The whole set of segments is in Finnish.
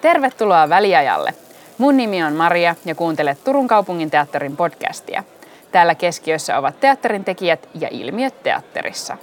Tervetuloa väliajalle. Mun nimi on Maria ja kuuntelet Turun kaupungin teatterin podcastia. Täällä keskiössä ovat teatterin tekijät ja ilmiöt teatterissa.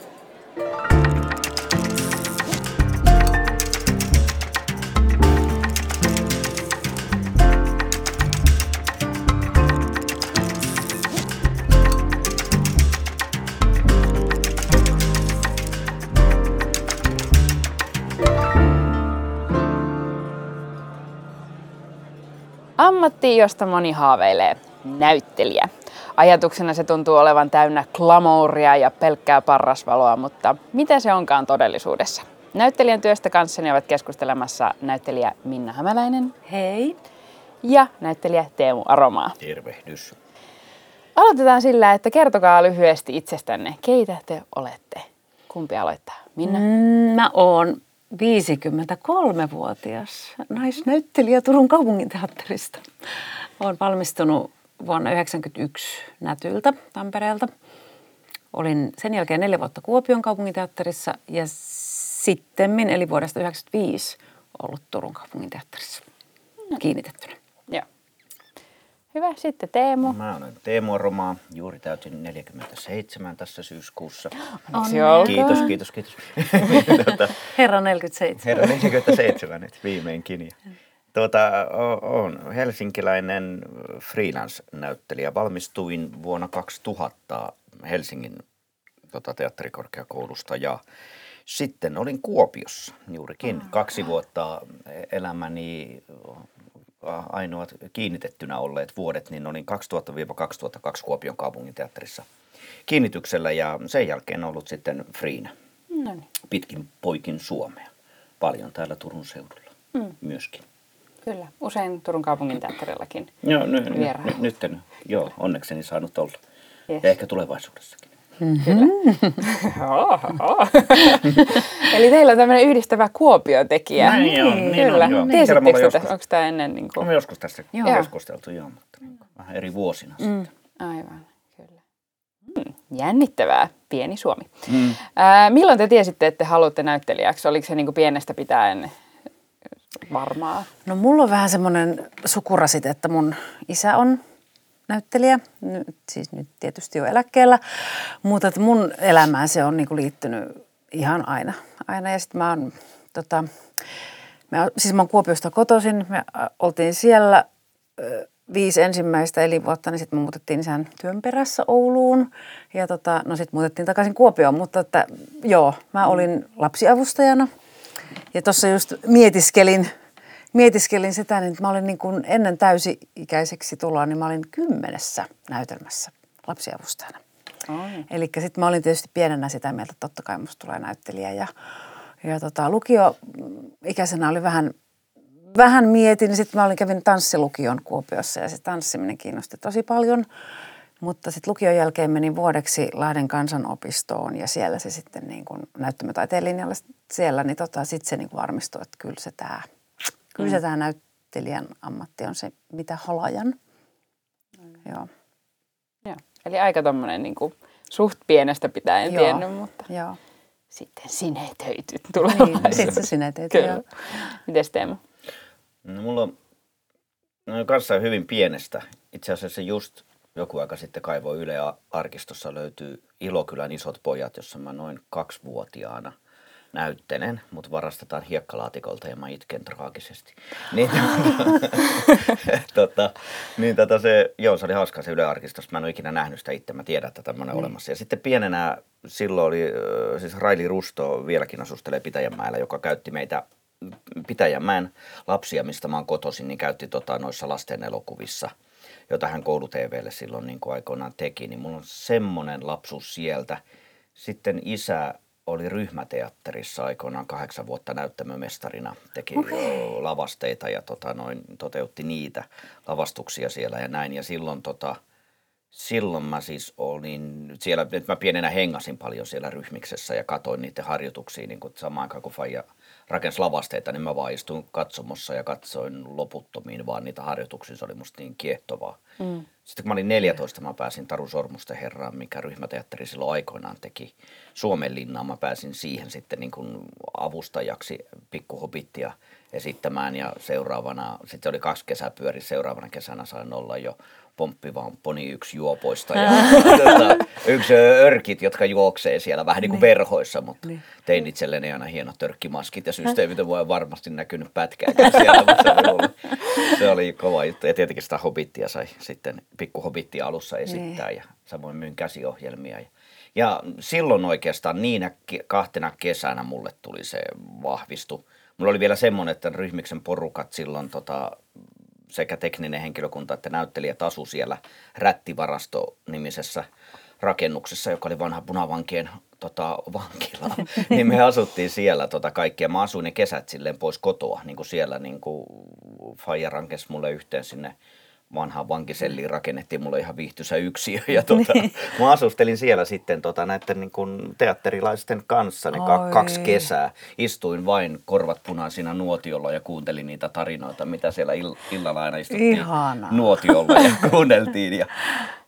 Ammatti, josta moni haaveilee, näyttelijä. Ajatuksena se tuntuu olevan täynnä glamouria ja pelkkää parrasvaloa, mutta mitä se onkaan todellisuudessa? Näyttelijän työstä kanssani ovat keskustelemassa näyttelijä Minna Hämäläinen. Hei. Ja näyttelijä Teemu Aromaa. Tervehdys. Aloitetaan sillä, että kertokaa lyhyesti itsestänne, keitä te olette. Kumpi aloittaa? Minna? Mm, mä oon 53-vuotias naisnäyttelijä Turun kaupunginteatterista. Olen valmistunut vuonna 1991 Nätyltä Tampereelta. Olin sen jälkeen neljä vuotta Kuopion kaupunginteatterissa ja sitten eli vuodesta 1995 ollut Turun kaupunginteatterissa kiinnitettynä. Joo. Hyvä. Sitten Teemu. Mä olen Teemu Aromaa, juuri täytin 47 tässä syyskuussa. Onneksi olkoon. Kiitos, kiitos, kiitos. tota, Herra 47. herra 47 nyt viimeinkin. Ja, tuota, o- on helsinkiläinen freelance-näyttelijä. Valmistuin vuonna 2000 Helsingin tota, teatterikorkeakoulusta ja sitten olin Kuopiossa juurikin kaksi vuotta elämäni ainoat kiinnitettynä olleet vuodet, niin olin 2000-2002 Kuopion kaupunginteatterissa kiinnityksellä ja sen jälkeen ollut sitten friinä No niin, pitkin poikin Suomea. Paljon täällä Turun seudulla mm. myöskin. kyllä. Usein Turun kaupungin teatterillakin. Joo, n- n- n- nyt en, joo, onnekseni saanut olla. Yes. Ja ehkä tulevaisuudessakin. Eli teillä on tämmöinen yhdistävä Kuopio-tekijä. Näin on, niin Kyllä. on, joo. Tiesittekö te, joskus- onko tämä ennen niin kuin... Olemme joskus tästä Joo. keskusteltu, joo, mutta niin kuin vähän eri vuosina mm. sitten. Aivan, kyllä. Hmm, jännittävää, pieni Suomi. Mm. Ää, milloin te tiesitte, että haluatte näyttelijäksi? Oliko se niin kuin pienestä pitäen varmaa? No mulla on vähän semmoinen sukurasite, että mun isä on näyttelijä, nyt, siis nyt tietysti jo eläkkeellä, mutta että mun elämään se on niinku liittynyt ihan aina. aina. Ja sitten mä oon, tota, me, siis mä oon Kuopiosta kotoisin, me oltiin siellä viisi ensimmäistä elinvuotta, niin sitten me muutettiin isän työn perässä Ouluun. Ja tota, no sitten muutettiin takaisin Kuopioon, mutta että joo, mä olin lapsiavustajana. Ja tuossa just mietiskelin, mietiskelin sitä, niin mä olin niin kuin ennen täysi-ikäiseksi tuloa, niin mä olin kymmenessä näytelmässä lapsiavustajana. Eli sitten mä olin tietysti pienenä sitä mieltä, että totta kai musta tulee näyttelijä. Ja, ja tota, lukio-ikäisenä oli vähän, vähän mietin, niin sitten mä olin, kävin tanssilukion Kuopiossa ja se tanssiminen kiinnosti tosi paljon. Mutta sitten lukion jälkeen menin vuodeksi Lahden kansanopistoon ja siellä se sitten niin kuin näyttämötaiteen linjalla siellä, niin tota, sitten se niin kuin varmistui, että kyllä se tämä kyllä se tää näyttelijän ammatti on se, mitä halajan. Joo. Joo. Eli aika tommonen niin kuin, suht pienestä pitäen Joo. tiennyt, mutta Joo. sitten sinetöityt Niin, tulevaisuudessa. sitten se sinä teet. Kyllä. Joo. Mites Teemu? No, mulla on no, kanssa hyvin pienestä. Itse asiassa just joku aika sitten kaivoi Yle Arkistossa löytyy Ilokylän isot pojat, jossa mä noin kaksivuotiaana näyttelen, mutta varastetaan hiekkalaatikolta ja mä itken traagisesti. Niin, tota, niin tota se, joo, se oli hauska se Yle Arkistossa. Mä en ole ikinä nähnyt sitä itse, mä tiedän, että tämmöinen on olemassa. Ja sitten pienenä silloin oli, siis Raili Rusto vieläkin asustelee Pitäjänmäellä, joka käytti meitä Pitäjänmäen lapsia, mistä mä oon kotoisin, niin käytti tota, noissa lasten elokuvissa, jota hän koulu TVlle silloin niin kuin aikoinaan teki. Niin mulla on semmoinen lapsuus sieltä. Sitten isä oli ryhmäteatterissa aikoinaan kahdeksan vuotta näyttämömestarina. Teki okay. lavasteita ja tota, noin, toteutti niitä lavastuksia siellä ja näin. Ja silloin tota, silloin mä siis olin siellä, mä pienenä hengasin paljon siellä ryhmiksessä ja katoin niiden harjoituksia niin kuin samaan aikaan kun faija rakensi lavasteita, niin mä vaan istuin katsomossa ja katsoin loputtomiin vaan niitä harjoituksia. Se oli musta niin kiehtovaa. Mm. Sitten kun mä olin 14, mä pääsin Taru Sormusten herraan, mikä ryhmäteatteri silloin aikoinaan teki Suomen linnaa. Mä pääsin siihen sitten niin kuin avustajaksi pikkuhobittia esittämään ja seuraavana, sitten oli kaksi kesäpyöri, seuraavana kesänä sain olla jo pomppivaan poni yksi juopoista ja tota, yksi örkit, jotka juoksee siellä vähän niin kuin niin. verhoissa, mutta niin. tein itselleni aina hienot törkkimaskit ja systeemit voi varmasti näkynyt pätkääkään siellä, mutta se oli, ollut, se oli kova juttu. Ja tietenkin sitä hobittia sai sitten pikku hobittia alussa esittää niin. ja samoin myyn käsiohjelmia. Ja, ja silloin oikeastaan niinä kahtena kesänä mulle tuli se vahvistu. Mulla oli vielä semmoinen, että ryhmiksen porukat silloin tota, sekä tekninen henkilökunta että näyttelijät asu siellä Rättivarasto-nimisessä rakennuksessa, joka oli vanha punavankien tota, vankila, niin me asuttiin siellä tota, kaikkia. Mä asuin ne kesät silleen pois kotoa, niin kuin siellä niin kuin Faija rankesi mulle yhteen sinne vanhaan vankiselliin rakennettiin mulle ihan viihtyisä yksiö. Ja tota, niin. mä asustelin siellä sitten tota, näiden niin kuin teatterilaisten kanssa ne Oi. kaksi kesää. Istuin vain korvat punaisina nuotiolla ja kuuntelin niitä tarinoita, mitä siellä ill- illalla aina istuttiin Ihana. nuotiolla ja kuunneltiin. Ja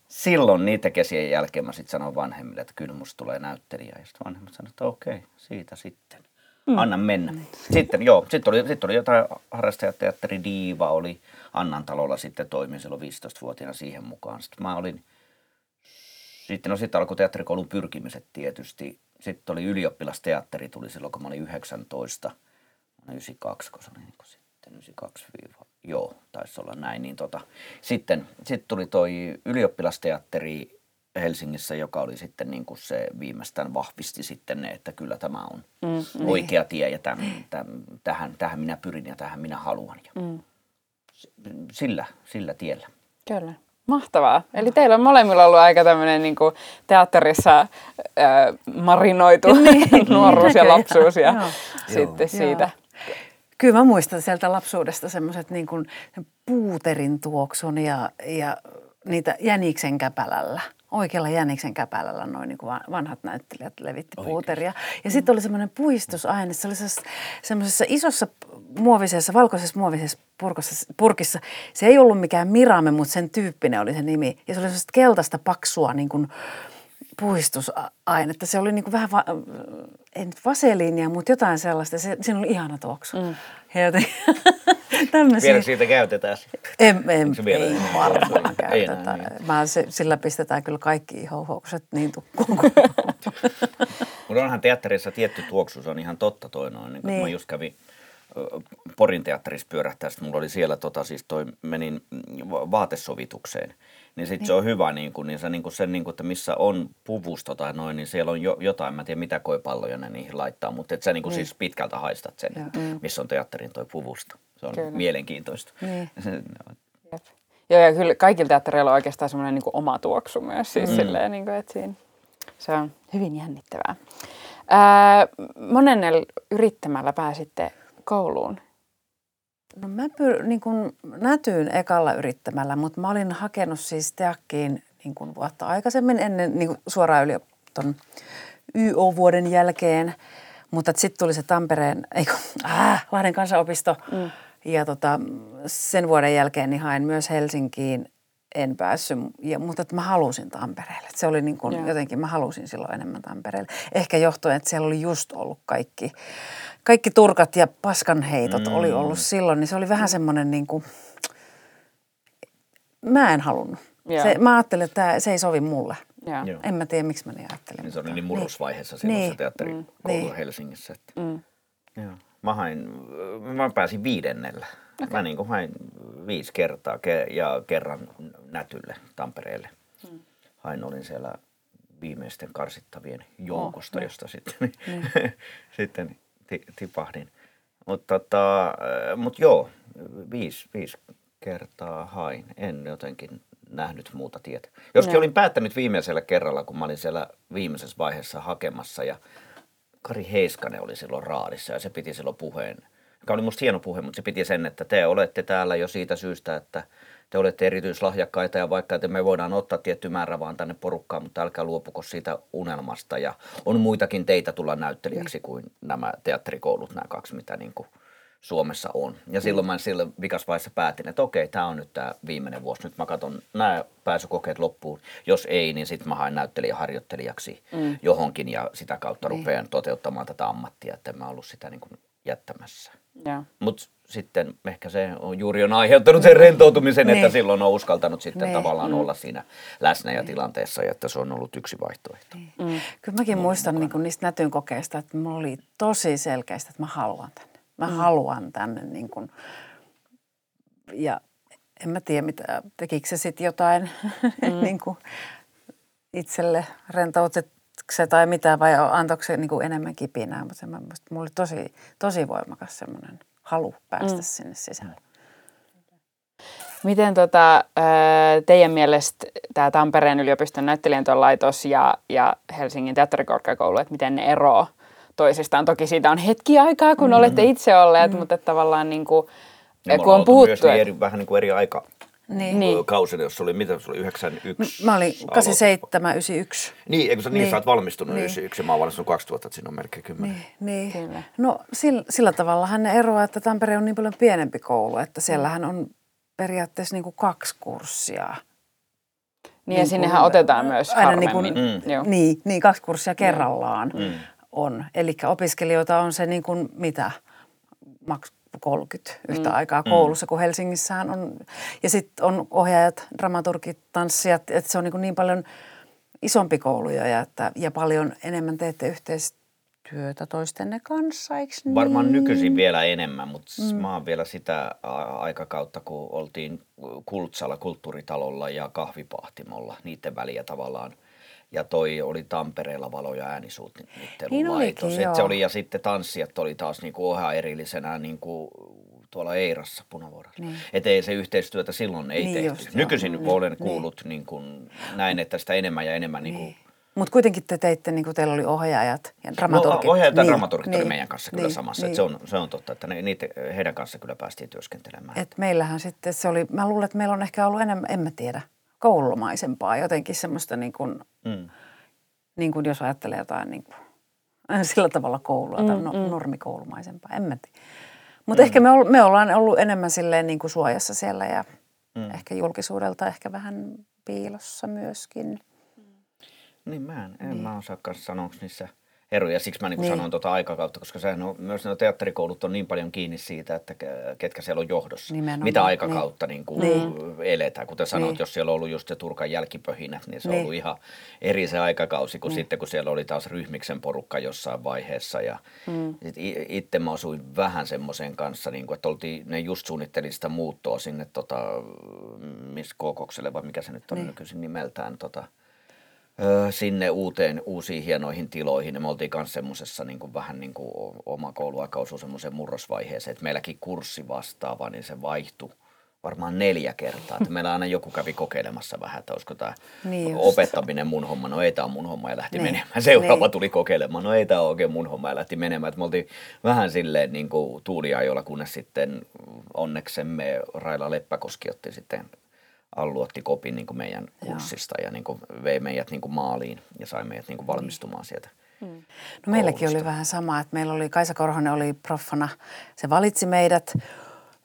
silloin niitä kesien jälkeen mä sitten sanoin vanhemmille, että kyllä musta tulee näyttelijä. Ja sitten vanhemmat sanoivat, että okei, siitä sitten. Mm. Anna mennä. Sitten joo, sitten oli, sitten oli jotain harrastajateatteri Diiva oli Annan talolla sitten toimin silloin 15-vuotiaana siihen mukaan. Sitten mä olin, sitten no sitten alkoi teatterikoulun pyrkimiset tietysti. Sitten oli ylioppilasteatteri, tuli silloin kun mä olin 19, 92, kun se oli niin sitten 92 joo, taisi olla näin. Niin tota, sitten, sitten tuli toi ylioppilasteatteri Helsingissä, joka oli sitten niin kuin se viimeistään vahvisti sitten ne, että kyllä tämä on mm, oikea niin. tie ja tämän, tämän, tähän, tähän minä pyrin ja tähän minä haluan. Ja mm. Sillä, sillä tiellä. Kyllä. Mahtavaa. Eli teillä on molemmilla ollut aika tämmöinen niin kuin teatterissa äh, marinoitu niin, nuoruus ja lapsuus ja joo. sitten joo. siitä. Kyllä mä muistan sieltä lapsuudesta semmoiset niin kuin puuterin tuoksun ja, ja niitä jäniksen käpälällä oikealla jäniksen käpälällä noin niin kuin vanhat näyttelijät levitti Oikein. puuteria. Ja sitten oli semmoinen puistusaine, se oli semmoisessa isossa muovisessa, valkoisessa muovisessa purkossa, purkissa. Se ei ollut mikään Mirame, mutta sen tyyppinen oli se nimi. Ja se oli semmoista keltaista paksua niin kuin puistusainetta. Se oli niin kuin vähän, va- ei nyt vaseliinia, mutta jotain sellaista. Se, siinä oli ihana tuoksu. Mm. Joten, Vielä siitä käytetään? En, en, ei varmaan käytetä. Ei, Mä, se, sillä pistetään kyllä kaikki ihohoukset niin tukkuun. Mutta onhan teatterissa tietty tuoksu, se on ihan totta toi noin. Niin, niin. Mä just kävin Porin teatterissa pyörähtää, mulla oli siellä, tota, siis toi, menin vaatesovitukseen – niin sitten niin. se on hyvä, niin kuin, niin se, niin kuin sen, niin kuin, että missä on puvusto tai noin, niin siellä on jo, jotain, mä en tiedä mitä koipalloja ne niihin laittaa, mutta et sä niin kuin niin. siis pitkältä haistat sen, mm. missä on teatterin toi puvusto. Se on kyllä. mielenkiintoista. Niin. Jep. Joo, ja kyllä kaikilla teattereilla on oikeastaan semmoinen niin oma tuoksu myös, siis mm. silleen, niin kuin, että siinä, se on hyvin jännittävää. Ää, yrittämällä pääsitte kouluun No mä pyr, niin kun nätyyn ekalla yrittämällä, mutta mä olin hakenut siis teakkiin niin kun vuotta aikaisemmin ennen niin suoraan yliopiston YO-vuoden jälkeen. Mutta sitten tuli se Tampereen, ei kun, äh, Lahden kansanopisto. Mm. Ja tota, sen vuoden jälkeen niin hain myös Helsinkiin. En päässyt, ja, mutta että mä halusin Tampereelle. Se oli niin kuin, jotenkin, mä halusin silloin enemmän Tampereelle. Ehkä johtuen, että siellä oli just ollut kaikki kaikki turkat ja paskanheitot mm. oli ollut silloin, niin se oli vähän semmoinen niin kuin, mä en halunnut. Se, mä ajattelin, että tämä, se ei sovi mulle. Yeah. En mä tiedä, miksi mä niin ajattelin. Niin se oli niin murrosvaiheessa niin. silloin niin. se teatterikoulu niin. Helsingissä. Että. Mm. Joo. Mä, hain, mä pääsin viidennellä. Okay. Mä niin kuin hain viisi kertaa ke- ja kerran Nätylle Tampereelle. Mm. Hain, olin siellä viimeisten karsittavien joukosta, oh, josta sitten, niin. sitten tipahdin. Mutta tota, mut joo, viisi, viisi kertaa hain. En jotenkin nähnyt muuta tietä. Joskin no. olin päättänyt viimeisellä kerralla, kun mä olin siellä viimeisessä vaiheessa hakemassa ja Kari Heiskanen oli silloin raadissa ja se piti silloin puheen, mikä oli musta hieno puhe, mutta se piti sen, että te olette täällä jo siitä syystä, että te olette erityislahjakkaita ja vaikka että me voidaan ottaa tietty määrä vaan tänne porukkaan, mutta älkää luopuko siitä unelmasta ja on muitakin teitä tulla näyttelijäksi kuin nämä teatterikoulut, nämä kaksi, mitä niin kuin Suomessa on. Ja silloin mä silloin vikas vaiheessa päätin, että okei, tämä on nyt tämä viimeinen vuosi. Nyt mä katson nämä pääsykokeet loppuun. Jos ei, niin sitten mä haen näyttelijäharjoittelijaksi mm. johonkin ja sitä kautta niin. rupean toteuttamaan tätä ammattia, että en mä ollut sitä niin kuin jättämässä. Mutta sitten ehkä se on juuri on aiheuttanut sen rentoutumisen, niin. että silloin on uskaltanut sitten niin. tavallaan mm. olla siinä läsnä ja niin. tilanteessa, ja että se on ollut yksi vaihtoehto. Niin. Mm. Kyllä mäkin no, muistan niin niistä nätyn kokeista, että mulla oli tosi selkeästi, että mä haluan tänne. Mä mm. haluan tänne niin kuin, ja en mä tiedä, mitä, tekikö se sitten jotain mm. niin kuin itselle rentoutetko tai mitä, vai antoiko se niin kuin enemmän kipinää, mutta se, mulla oli tosi, tosi voimakas semmoinen halu päästä mm. sinne sisälle. Miten tota, teidän mielestä tämä Tampereen yliopiston laitos ja, ja Helsingin teatterikorkeakoulu, että miten ne eroavat toisistaan. Toki siitä on hetki aikaa, kun mm. olette itse olleet, mm. mutta tavallaan niin kuin, kun on puhuttu. Myös niin eri, vähän niin kuin eri aika. Niin. niin. Kausina, jos oli, mitä se oli, 91? Mä olin 87, 91. Niin, eikö sä, niin, niin sä oot valmistunut niin. 91 ja mä oon valmistunut 2000, että siinä on melkein 10. Niin, niin. No sillä, sillä tavalla ne eroaa, että Tampere on niin paljon pienempi koulu, että siellähän on periaatteessa niin kuin kaksi kurssia. Niin, niin ja sinnehän otetaan myös aina niin, kuin, mm. niin, niin, kaksi kurssia kerrallaan. Mm on. Eli opiskelijoita on se niin kuin mitä, maks 30 yhtä mm. aikaa mm. koulussa, kun Helsingissähän on. Ja sitten on ohjaajat, dramaturgit, tanssijat, että se on niin, niin paljon isompi koulu ja, että, ja paljon enemmän teette yhteistyötä toistenne kanssa, eikö niin? Varmaan nykyisin vielä enemmän, mutta mm. mä oon vielä sitä aikakautta, kun oltiin Kultsalla, kulttuuritalolla ja kahvipahtimolla, niiden väliä tavallaan – ja toi oli Tampereella valo- ja äänisuunnittelulaitos. Niin se oli, ja sitten tanssijat oli taas niinku ihan erillisenä niinku tuolla Eirassa Punavuoressa. Niin. Että ei se yhteistyötä silloin ei niin tehty. Just, Nykyisin joo. olen niin. kuullut niin kuin, näin, että sitä enemmän ja enemmän niin. Niin mutta kuitenkin te teitte, niin kuin teillä oli ohjaajat ja dramaturgit. No, ohjaajat ja niin, dramaturgit niin, oli meidän kanssa kyllä niin, samassa. Niin. Se, on, se on totta, että ne, niitä, heidän kanssa kyllä päästiin työskentelemään. Et meillähän sitten se oli, mä luulen, että meillä on ehkä ollut enemmän, en mä tiedä, koulumaisempaa, jotenkin semmoista niin kuin, mm. niin kuin jos ajattelee jotain niin kuin, sillä tavalla koulua mm, tai no, mm. normikoulumaisempaa, en mä tiedä. Mutta mm. ehkä me, me ollaan ollut enemmän silleen niin kuin suojassa siellä ja mm. ehkä julkisuudelta ehkä vähän piilossa myöskin. Niin mä en, en niin. mä osaa sanoa niissä – eroja. Siksi mä niin niin. sanon tuota aikakautta, koska sehän on, myös ne teatterikoulut on niin paljon kiinni siitä, että ketkä siellä on johdossa. Nimenomaan. Mitä aikakautta niin. Niin kuin niin. eletään. Kuten sanoit, niin. jos siellä on ollut just se Turkan jälkipöhinät, niin se niin. on ollut ihan eri se aikakausi kuin niin. sitten, kun siellä oli taas ryhmiksen porukka jossain vaiheessa. Ja mm. itse mä osuin vähän semmoisen kanssa, niin kuin, että oltiin, ne just suunnitteli sitä muuttoa sinne tota, Miss Kokokselle, vai mikä se nyt on niin. nykyisin nimeltään, tota, sinne uuteen, uusiin hienoihin tiloihin. Ja me oltiin myös semmoisessa niin vähän niin kuin oma kouluaika osui semmoiseen murrosvaiheeseen, että meilläkin kurssi vastaava, niin se vaihtui varmaan neljä kertaa. Että meillä aina joku kävi kokeilemassa vähän, että olisiko tämä niin opettaminen mun homma. No ei tämä mun homma ja lähti niin. menemään. Seuraava niin. tuli kokeilemaan. No ei tämä ole oikein mun homma ja lähti menemään. Että me oltiin vähän silleen niin kuin tuuliajoilla, kunnes sitten onneksemme Raila Leppäkoski otti sitten Allu otti kopin niin kuin meidän kurssista Joo. ja niin kuin vei meidät niin kuin maaliin ja sai meidät niin kuin valmistumaan sieltä. Hmm. No meilläkin oli vähän sama, että meillä oli, Kaisa Korhonen oli proffana, se valitsi meidät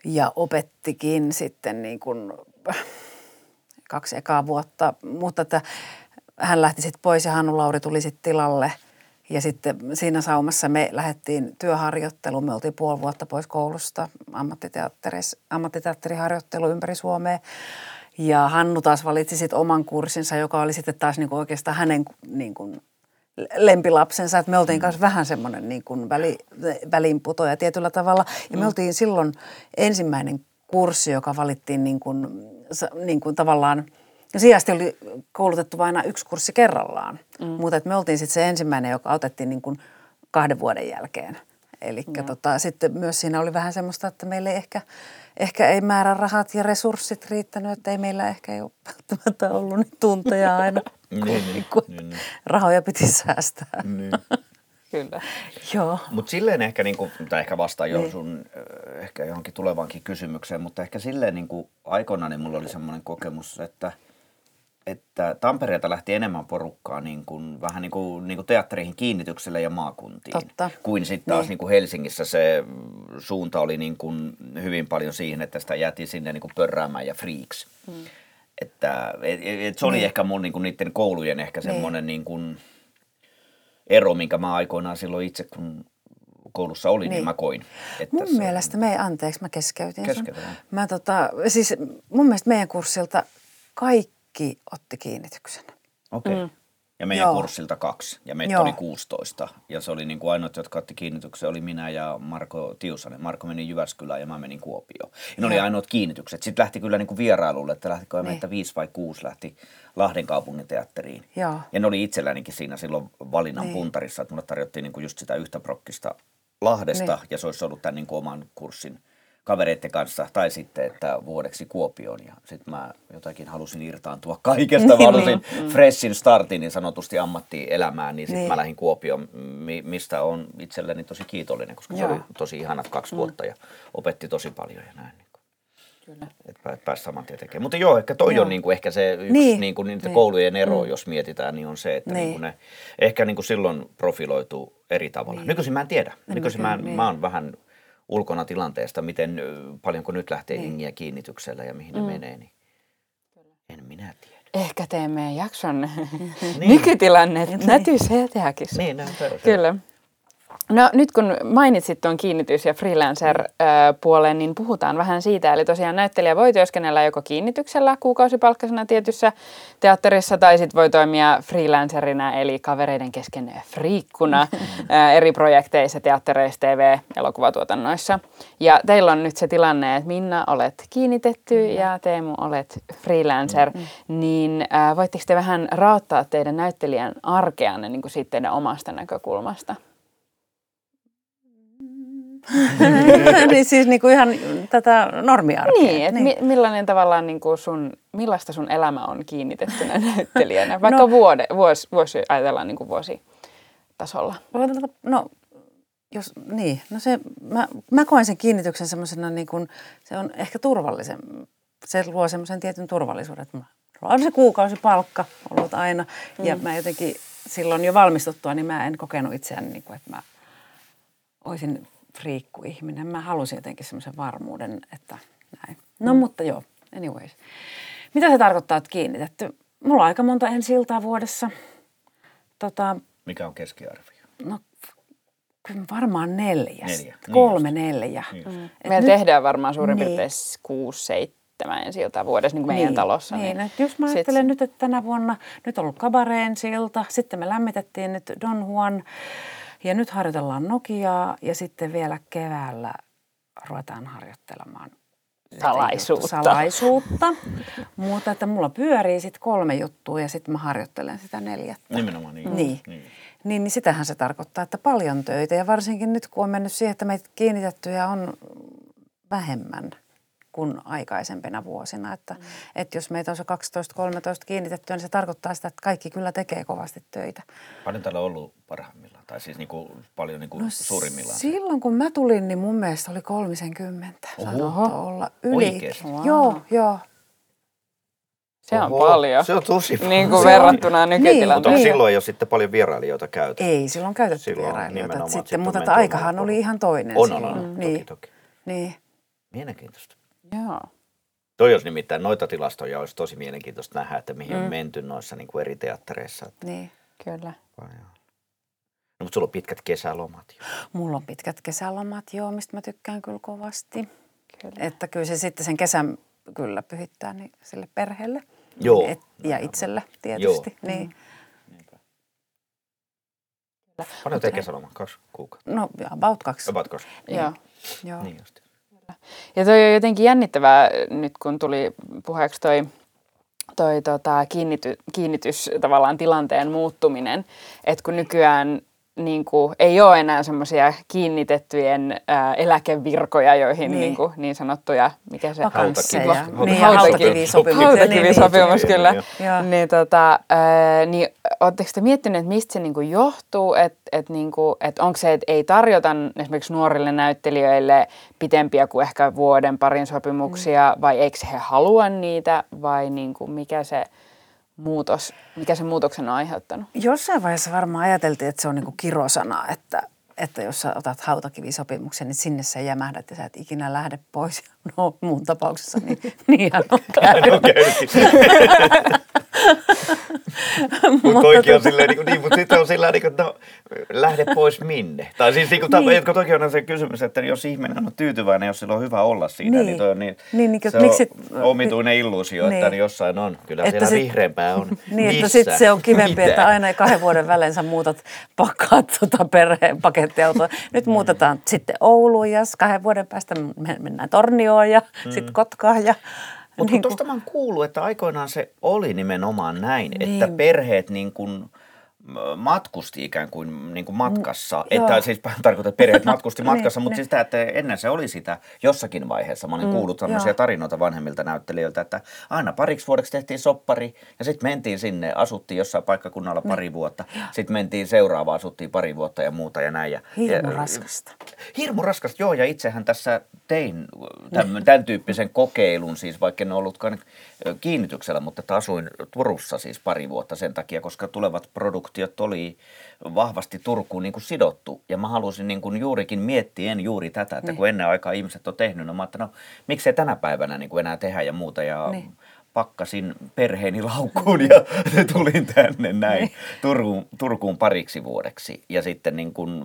ja opettikin sitten niin kuin kaksi ekaa vuotta, mutta että hän lähti sitten pois ja Hannu Lauri tuli sitten tilalle – ja sitten siinä saumassa me lähdettiin työharjoitteluun. Me oltiin puoli vuotta pois koulusta, ammattiteatteriharjoittelu ympäri Suomea. Ja Hannu taas valitsi sitten oman kurssinsa, joka oli sitten taas niinku oikeastaan hänen niinku lempilapsensa. Että me oltiin kanssa vähän semmoinen niinku väli, väliinputoja tietyllä tavalla. Ja me mm. oltiin silloin ensimmäinen kurssi, joka valittiin niin kuin, niin kuin tavallaan, ja sijasti oli koulutettu vain yksi kurssi kerrallaan. Mm. Mutta me oltiin sitten se ensimmäinen, joka otettiin niin kuin kahden vuoden jälkeen. Eli mm. tota, sitten myös siinä oli vähän semmoista, että meille ehkä – ehkä ei määrä rahat ja resurssit riittänyt, että ei meillä ehkä ei ole välttämättä ollut niin tunteja aina. niin, niin, niin, niin. Rahoja piti säästää. Niin. Kyllä. Joo. Mutta silleen ehkä, niin kuin, tai ehkä vastaan jo Niin. sun äh, ehkä johonkin tulevaankin kysymykseen, mutta ehkä silleen niin kuin aikoinaan niin mulla oli semmoinen kokemus, että, että Tampereelta lähti enemmän porukkaa niin kuin, vähän niin kuin, niin kuin teattereihin kiinnitykselle ja maakuntiin. Totta. Kuin sitten taas Niin. niin. kuin Helsingissä se suunta oli niin kuin hyvin paljon siihen, että sitä jäätiin sinne niin kuin pörräämään ja freaks. Mm. Että et, et, se oli Niin. ehkä mun niin kuin niiden koulujen ehkä Niin. semmoinen niin kuin ero, minkä mä aikoinaan silloin itse, kun koulussa olin, niin, niin Niin. mä koin. Että Mun se on- mielestä me, anteeksi mä keskeytin sun. Mä tota, siis mun mielestä meidän kurssilta kaikki otti kiinnityksen. Okei. Okay. Ja meidän Joo. kurssilta kaksi, ja meitä Joo. oli 16. Ja se oli niin kuin ainoat, jotka otti kiinnityksen, oli minä ja Marko Tiusanen. Marko meni Jyväskylään ja mä menin Kuopioon. Ja ne oli ainoat kiinnitykset. Sitten lähti kyllä niin kuin vierailulle, että lähtikö Niin. meitä viisi vai kuusi lähti Lahden kaupungin teatteriin. Joo. Ja ne oli itsellänikin siinä silloin valinnan Niin. puntarissa, että mulle tarjottiin niin kuin just sitä yhtä prokkista Lahdesta, Niin. ja se olisi ollut tämän niin kuin oman kurssin kavereiden kanssa, tai sitten, että vuodeksi Kuopioon. Ja sitten mä jotenkin halusin irtaantua kaikesta. Mä Niin, halusin freshin startin niin sanotusti ammattielämään, niin sitten Niin. mä lähdin Kuopioon, mi- mistä on itselleni tosi kiitollinen, koska se Joo. oli tosi ihanat kaksi vuotta ja opetti tosi paljon ja näin. Niin. Kyllä. Että pää- pääsi saman tien tekemään. Mutta joo, ehkä toi Joo. on niin kuin ehkä se yksi niin. Niin. Niin kuin niiden Niin. koulujen ero, jos mietitään, niin on se, että niin. Niin. Niin kuin ne ehkä niin kuin silloin profiloituu eri tavalla. Niin. Nykyisin mä en tiedä. En Nykyisin mä, mäkään, niin. mä oon vähän ulkona tilanteesta, miten paljonko nyt lähtee Niin. jengiä kiinnityksellä ja mihin mm. ne menee, niin en minä tiedä. Ehkä teemme jakson Niin. nykytilanne Niin. teakissa. Niin, näin. Kyllä. No nyt kun mainitsit tuon kiinnitys- ja freelancer-puolen, niin puhutaan vähän siitä. Eli tosiaan näyttelijä voi työskennellä joko kiinnityksellä kuukausipalkkasena tietyssä teatterissa, tai sitten voi toimia freelancerina, eli kavereiden kesken friikkuna ää, eri projekteissa, teattereissa, TV, elokuvatuotannoissa. Ja teillä on nyt se tilanne, että Minna olet kiinnitetty ja Teemu olet freelancer, niin ää, voitteko te vähän raottaa teidän näyttelijän arkeanne niin kuin siitä teidän omasta näkökulmasta? niin siis niinku ihan tätä normiarkea. Niin, että niin. millainen tavallaan niin kuin sun, millaista sun elämä on kiinnitettynä näyttelijänä, vaikka no. No. vuode, vuosi, vuosi ajatellaan niin kuin vuositasolla. No, jos, niin, no se, mä, mä koen sen kiinnityksen semmoisena niin kuin, se on ehkä turvallisen, se luo semmoisen tietyn turvallisuuden, että mulla on se kuukausipalkka ollut aina mm. ja mä jotenkin silloin jo valmistuttua, niin mä en kokenut itseäni, niin kuin, että mä olisin friikkuihminen. Mä halusin jotenkin semmoisen varmuuden, että näin. No mm. mutta joo, anyways. Mitä se tarkoittaa, että kiinnitetty? Mulla on aika monta ensi iltaa vuodessa. Tota, Mikä on keskiarvio? No kyllä varmaan neljä. Neljä, niin Kolme, neljä. Niin Mm. just. Meillä tehdään varmaan suurin niin. piirtein kuusi, seitsemän ensi iltaa vuodessa niin kuin meidän talossa. Niin, niin. jos mä ajattelen nyt, että tänä vuonna nyt on ollut kabareen silta, sitten me lämmitettiin nyt Don Juan ja nyt harjoitellaan Nokiaa ja sitten vielä keväällä ruvetaan harjoittelemaan Salaisuutta. salaisuutta. Mutta että mulla pyörii sitten kolme juttua ja sitten mä harjoittelen sitä neljättä. Nimenomaan niin. Niin. niin. Niin, niin sitähän se tarkoittaa, että paljon töitä ja varsinkin nyt kun on mennyt siihen, että meitä kiinnitettyjä on vähemmän kuin aikaisempina vuosina. Että, mm. että jos meitä on se 12-13 kiinnitettyä, niin se tarkoittaa sitä, että kaikki kyllä tekee kovasti töitä. Paljon täällä on ollut parhaimmillaan, tai siis niin kuin, paljon niin kuin no, suurimmillaan. Silloin kun mä tulin, niin mun mielestä oli 30. Oho. Saattoi olla yli. Oikeesti? Wow. Joo, joo. Se on Oho, paljon. Se on tosi paljon. Niin kuin Se on- verrattuna niin, Mutta nykytilanteeseen. Niin. silloin ei ole sitten paljon vierailijoita käyty. Ei, silloin käytetty Silloin vierailijoita. sitten Sitten, mutta että aikahan oli ihan toinen On, on, silloin. on. Niin, Toki, toki. niin. Mielenkiintoista. Joo. Toi olisi nimittäin, noita tilastoja olisi tosi mielenkiintoista nähdä, että mihin mm. Mm. on menty noissa niin kuin eri teattereissa. Että niin. Kyllä. paljon. No, mutta sulla on pitkät kesälomat jo. Mulla on pitkät kesälomat, joo, mistä mä tykkään kyllä kovasti. Kyllä. Että kyllä se sitten sen kesän kyllä pyhittää niin sille perheelle. Joo. Et, ja itselle tietysti. Mm. Niin. Paljon tekee kesäloma? Kaksi kuukautta. No about kaksi. About kaksi. Joo. Joo. Niin just. Ja toi on jotenkin jännittävää nyt, kun tuli puheeksi toi, toi tota, kiinnity, kiinnitys tavallaan tilanteen muuttuminen. Että kun nykyään niin kuin, ei ole enää semmoisia kiinnitettyjen ää, eläkevirkoja, joihin niin. Niin, kuin, niin sanottuja, mikä se. Hautakivi- Niin, hautakivisopimus. hautakivisopimus, Niin, kyllä. Niin, tota, ää, niin oletteko te miettineet, että mistä se niinku johtuu, että et niinku, et onko se, että ei tarjota esimerkiksi nuorille näyttelijöille pitempiä kuin ehkä vuoden parin sopimuksia, mm. vai eikö he halua niitä, vai niinku, mikä se muutos, mikä se muutoksen on aiheuttanut? Jossain vaiheessa varmaan ajateltiin, että se on niinku kirosana, että, että jos sä otat hautakivisopimuksen, niin sinne sä jämähdät ja sä et ikinä lähde pois. No mun tapauksessa niin, niinhän on käynyt. Mutta toikin on silleen, niin, kuin, niin mutta sitten on sillä niin kuin, no, lähde pois minne. Tai siis niin kuin, niin. Niin. toki on se kysymys, että jos ihminen on tyytyväinen, jos sillä on hyvä olla siinä, niin, Niin. niin, toi on niin, Niin, niin kuin, se miksi- on omituinen illuusio, että Niin. niin jossain on. Kyllä Että siellä sit- vihreämpää on. Niin, että Missä? sitten se on kivempi, Mitä? että aina kahden vuoden välein sä muutat, pakkaat tota perheen pakettiautoa. Nyt muutetaan sitten Ouluun ja kahden vuoden päästä me- mennään Tornioon ja mm. sitten Kotkaan. Ja, Mutta niin kun tuosta mä oon kuullut, että aikoinaan se oli nimenomaan näin, niin. että perheet niin kuin matkusti ikään kuin, niin kuin matkassa. Mm, että joo. siis tarkoitan, että perheet matkusti matkassa, Niin, mutta niin. sitä, että ennen se oli sitä jossakin vaiheessa. Mä olin kuullut tämmöisiä joo. tarinoita vanhemmilta näyttelijöiltä, että aina pariksi vuodeksi tehtiin soppari ja sitten mentiin sinne, asuttiin jossain paikkakunnalla pari vuotta. Sitten mentiin seuraavaan, asuttiin pari vuotta ja muuta ja näin. Ja, Hirmu ja, raskasta. Hirmu raskasta, joo, ja itsehän tässä tein tämän, tämän tyyppisen kokeilun, siis vaikka en ollutkaan kiinnityksellä, mutta että asuin Turussa siis pari vuotta sen takia, koska tulevat produktiot oli vahvasti Turkuun niin kuin sidottu. Ja mä halusin niin kuin juurikin miettien juuri tätä, että kun ennen aikaa ihmiset on tehnyt, no mä ajattelin, no miksei tänä päivänä niin kuin enää tehdä ja muuta. Ja Niin. pakkasin perheeni laukkuun ja tulin tänne näin Turkuun, Turkuun pariksi vuodeksi. Ja sitten niin kuin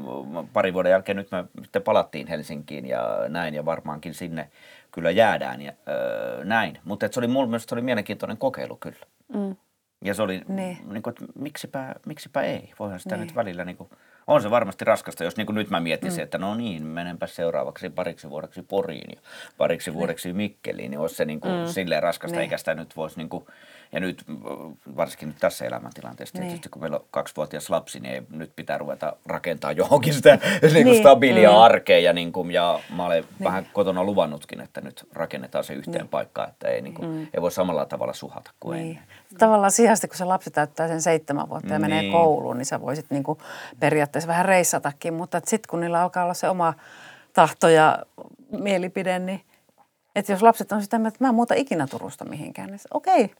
pari vuoden jälkeen nyt me sitten palattiin Helsinkiin ja näin ja varmaankin sinne kyllä jäädään ja öö, näin. Mutta se oli mulle mielestä se oli mielenkiintoinen kokeilu kyllä. Mm. Ja se oli, Niin. niin kuin, että miksipä, miksipä ei. Voihan sitä Niin. nyt välillä, niin kuin, on se varmasti raskasta, jos niin kuin nyt mä miettisin, mm. että no niin, menenpä seuraavaksi pariksi vuodeksi Poriin ja pariksi vuodeksi Mikkeliin, niin olisi se niin kuin mm. silleen raskasta, Niin. eikä sitä nyt voisi niin kuin, ja nyt varsinkin nyt tässä elämäntilanteessa, Niin. tietysti kun meillä on kaksivuotias lapsi, niin ei, nyt pitää ruveta rakentaa johonkin sitä niin kuin Niin. stabiilia Mm. arkea ja, niin kuin, ja mä olen niin. vähän kotona luvannutkin, että nyt rakennetaan se yhteen niin. paikkaan, että ei, niin kuin, mm. ei voi samalla tavalla suhata kuin Niin. ennen. Tavallaan sijasta, kun se lapsi täyttää sen seitsemän vuotta ja menee Niin. kouluun, niin sä voisit niinku periaatteessa vähän reissatakin. Mutta sitten kun niillä alkaa olla se oma tahto ja mielipide, niin että jos lapset on sitä mieltä, että mä en muuta ikinä Turusta mihinkään, niin okei,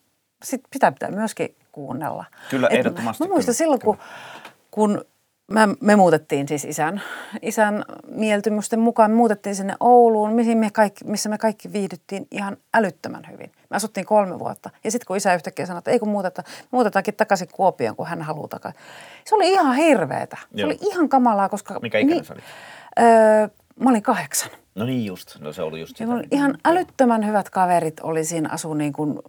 sit pitää pitää myöskin kuunnella. Kyllä, Et ehdottomasti, Mä muistan kyllä, silloin, kun, kun mä, me muutettiin siis isän, isän mieltymysten mukaan, me muutettiin sinne Ouluun, missä me kaikki, missä me kaikki viihdyttiin ihan älyttömän hyvin. Me asuttiin kolme vuotta. Ja sitten kun isä yhtäkkiä sanoi, että ei kun muuteta, muutetaankin takaisin Kuopioon, kun hän haluaa takaisin. Se oli ihan hirveetä. Se Joo. oli ihan kamalaa, koska... Mikä ikäinen olit? Öö, mä olin kahdeksan. No niin just, no se oli just sitä. ihan älyttömän hyvät kaverit oli siinä, asu niin kuin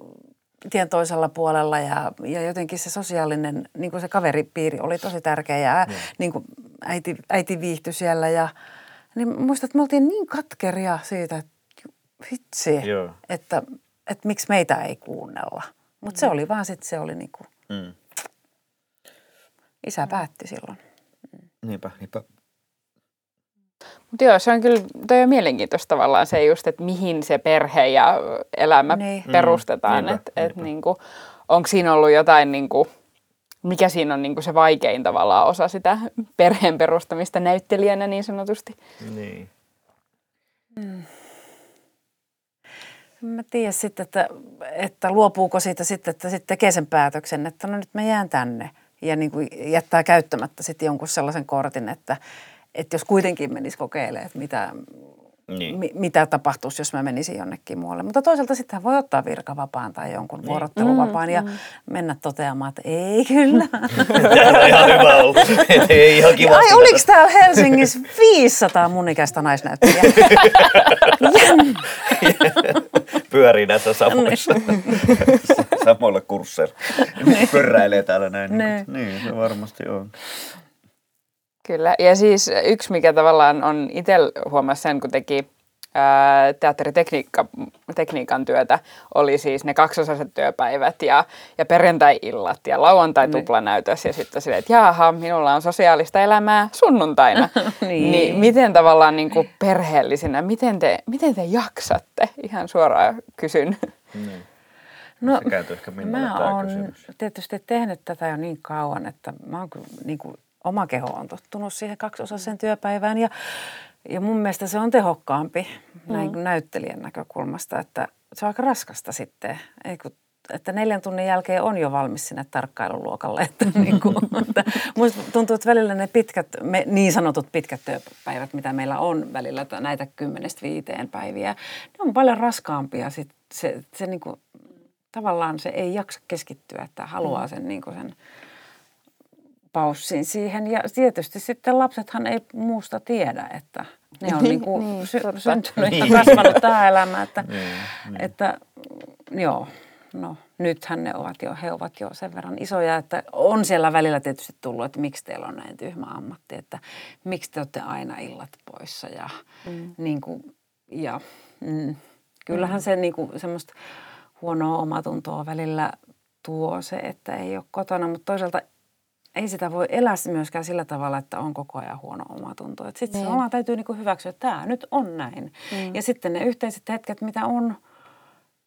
tien toisella puolella ja, ja jotenkin se sosiaalinen, niin kuin se kaveripiiri oli tosi tärkeä ja niin kuin äiti, äiti viihtyi siellä ja niin muistan, että me oltiin niin katkeria siitä, että vitsi, Joo. että, että miksi meitä ei kuunnella. Mutta se oli vaan sitten, se oli niin kuin, Mm. isä päätti silloin. Niinpä, niinpä. Mutta joo, se on kyllä, toi on mielenkiintoista tavallaan se just, että mihin se perhe ja elämä Niin. perustetaan. Mm, että et niinku, onko siinä ollut jotain, niinku, mikä siinä on niinku se vaikein tavallaan osa sitä perheen perustamista näyttelijänä niin sanotusti? Niin. En Mä tiedä sitten, että, että luopuuko siitä sitten, että sitten tekee sen päätöksen, että no nyt mä jään tänne. Ja niin kuin jättää käyttämättä sitten jonkun sellaisen kortin, että, että jos kuitenkin menisi kokeilemaan, että mitä, Niin. mi, mitä tapahtuisi, jos mä menisin jonnekin muualle. Mutta toisaalta sitten voi ottaa virkavapaan tai jonkun vuorotteluvapaan Mm, ja mennä toteamaan, että ei kyllä. Tämä on ihan hyvä ollut. Ei ihan kiva. Ai oliko täällä Helsingissä 500 mun ikäistä naisnäyttelijää? Pyörii näissä samoissa, samoilla kursseilla. Pörräilee täällä näin. Niin, Niin. niin se varmasti on. Kyllä, ja siis yksi, mikä tavallaan on itse huomasi sen, kun teki teatteritekniikan työtä oli siis ne kaksosaiset työpäivät ja, ja perjantai-illat ja lauantai-tuplanäytös ja sitten silleen, että jaha, minulla on sosiaalista elämää sunnuntaina. niin. niin miten tavallaan niin kuin perheellisinä, miten te, miten te jaksatte? Ihan suoraan kysyn. Niin. No, ehkä mä oon tietysti tehnyt tätä jo niin kauan, että mä oon niin kuin, oma keho on tottunut siihen kaksiosaisen työpäivään ja, ja mun mielestä se on tehokkaampi mm. näin näyttelijän näkökulmasta, että se on aika raskasta sitten. Ei kun että neljän tunnin jälkeen on jo valmis sinne tarkkailuluokalle. Että niin kuin, että musta tuntuu, että välillä ne pitkät, me, niin sanotut pitkät työpäivät, mitä meillä on välillä, näitä kymmenestä viiteen päiviä, ne on paljon raskaampia. Sit se, se niin kuin, tavallaan se ei jaksa keskittyä, että haluaa mm. sen, niin kuin sen paussin siihen. Ja tietysti sitten lapsethan ei muusta tiedä, että ne on niin kuin niin, sy- syntynyt ja kasvanut tähän elämään. Että, niin, niin. että joo, no nythän ne ovat jo, he ovat jo sen verran isoja, että on siellä välillä tietysti tullut, että miksi teillä on näin tyhmä ammatti, että miksi te olette aina illat poissa ja mm. niin kuin, ja mm, kyllähän mm. se niin kuin semmoista huonoa omatuntoa välillä tuo se, että ei ole kotona, mutta toisaalta ei sitä voi elää myöskään sillä tavalla, että on koko ajan huono omatunto. Sitten niin. se oma täytyy niinku hyväksyä, että tämä nyt on näin. Mm. Ja sitten ne yhteiset hetket, mitä on,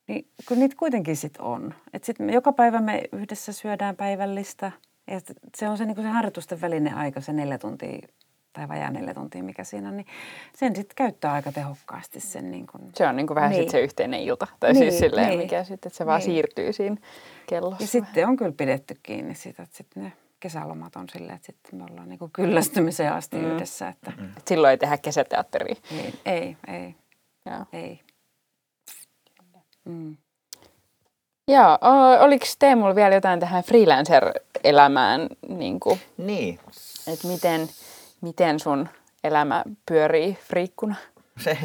niin kyllä niitä kuitenkin sitten on. Että sitten joka päivä me yhdessä syödään päivällistä. Ja se on se, niinku se harjoitusten välinen aika, se neljä tuntia tai vajaa neljä tuntia, mikä siinä on, niin sen sitten käyttää aika tehokkaasti sen. Niin kun... Se on niin kuin vähän niin. sit se yhteinen ilta, tai niin, siis silleen, niin. mikä sitten, että se vaan niin. siirtyy siinä kellossa. Ja sitten on kyllä pidetty kiinni siitä, että sitten ne kesälomat on silleen, että sitten me ollaan niin kuin kyllästymiseen asti mm. yhdessä. Että... Mm. Silloin ei tehdä kesäteatteria. Niin. Ei, ei, Joo. ei. Mm. Joo, oliko Teemulla vielä jotain tähän freelancer-elämään? Niin. Kuin, niin. Että miten, miten sun elämä pyörii friikkuna? Se,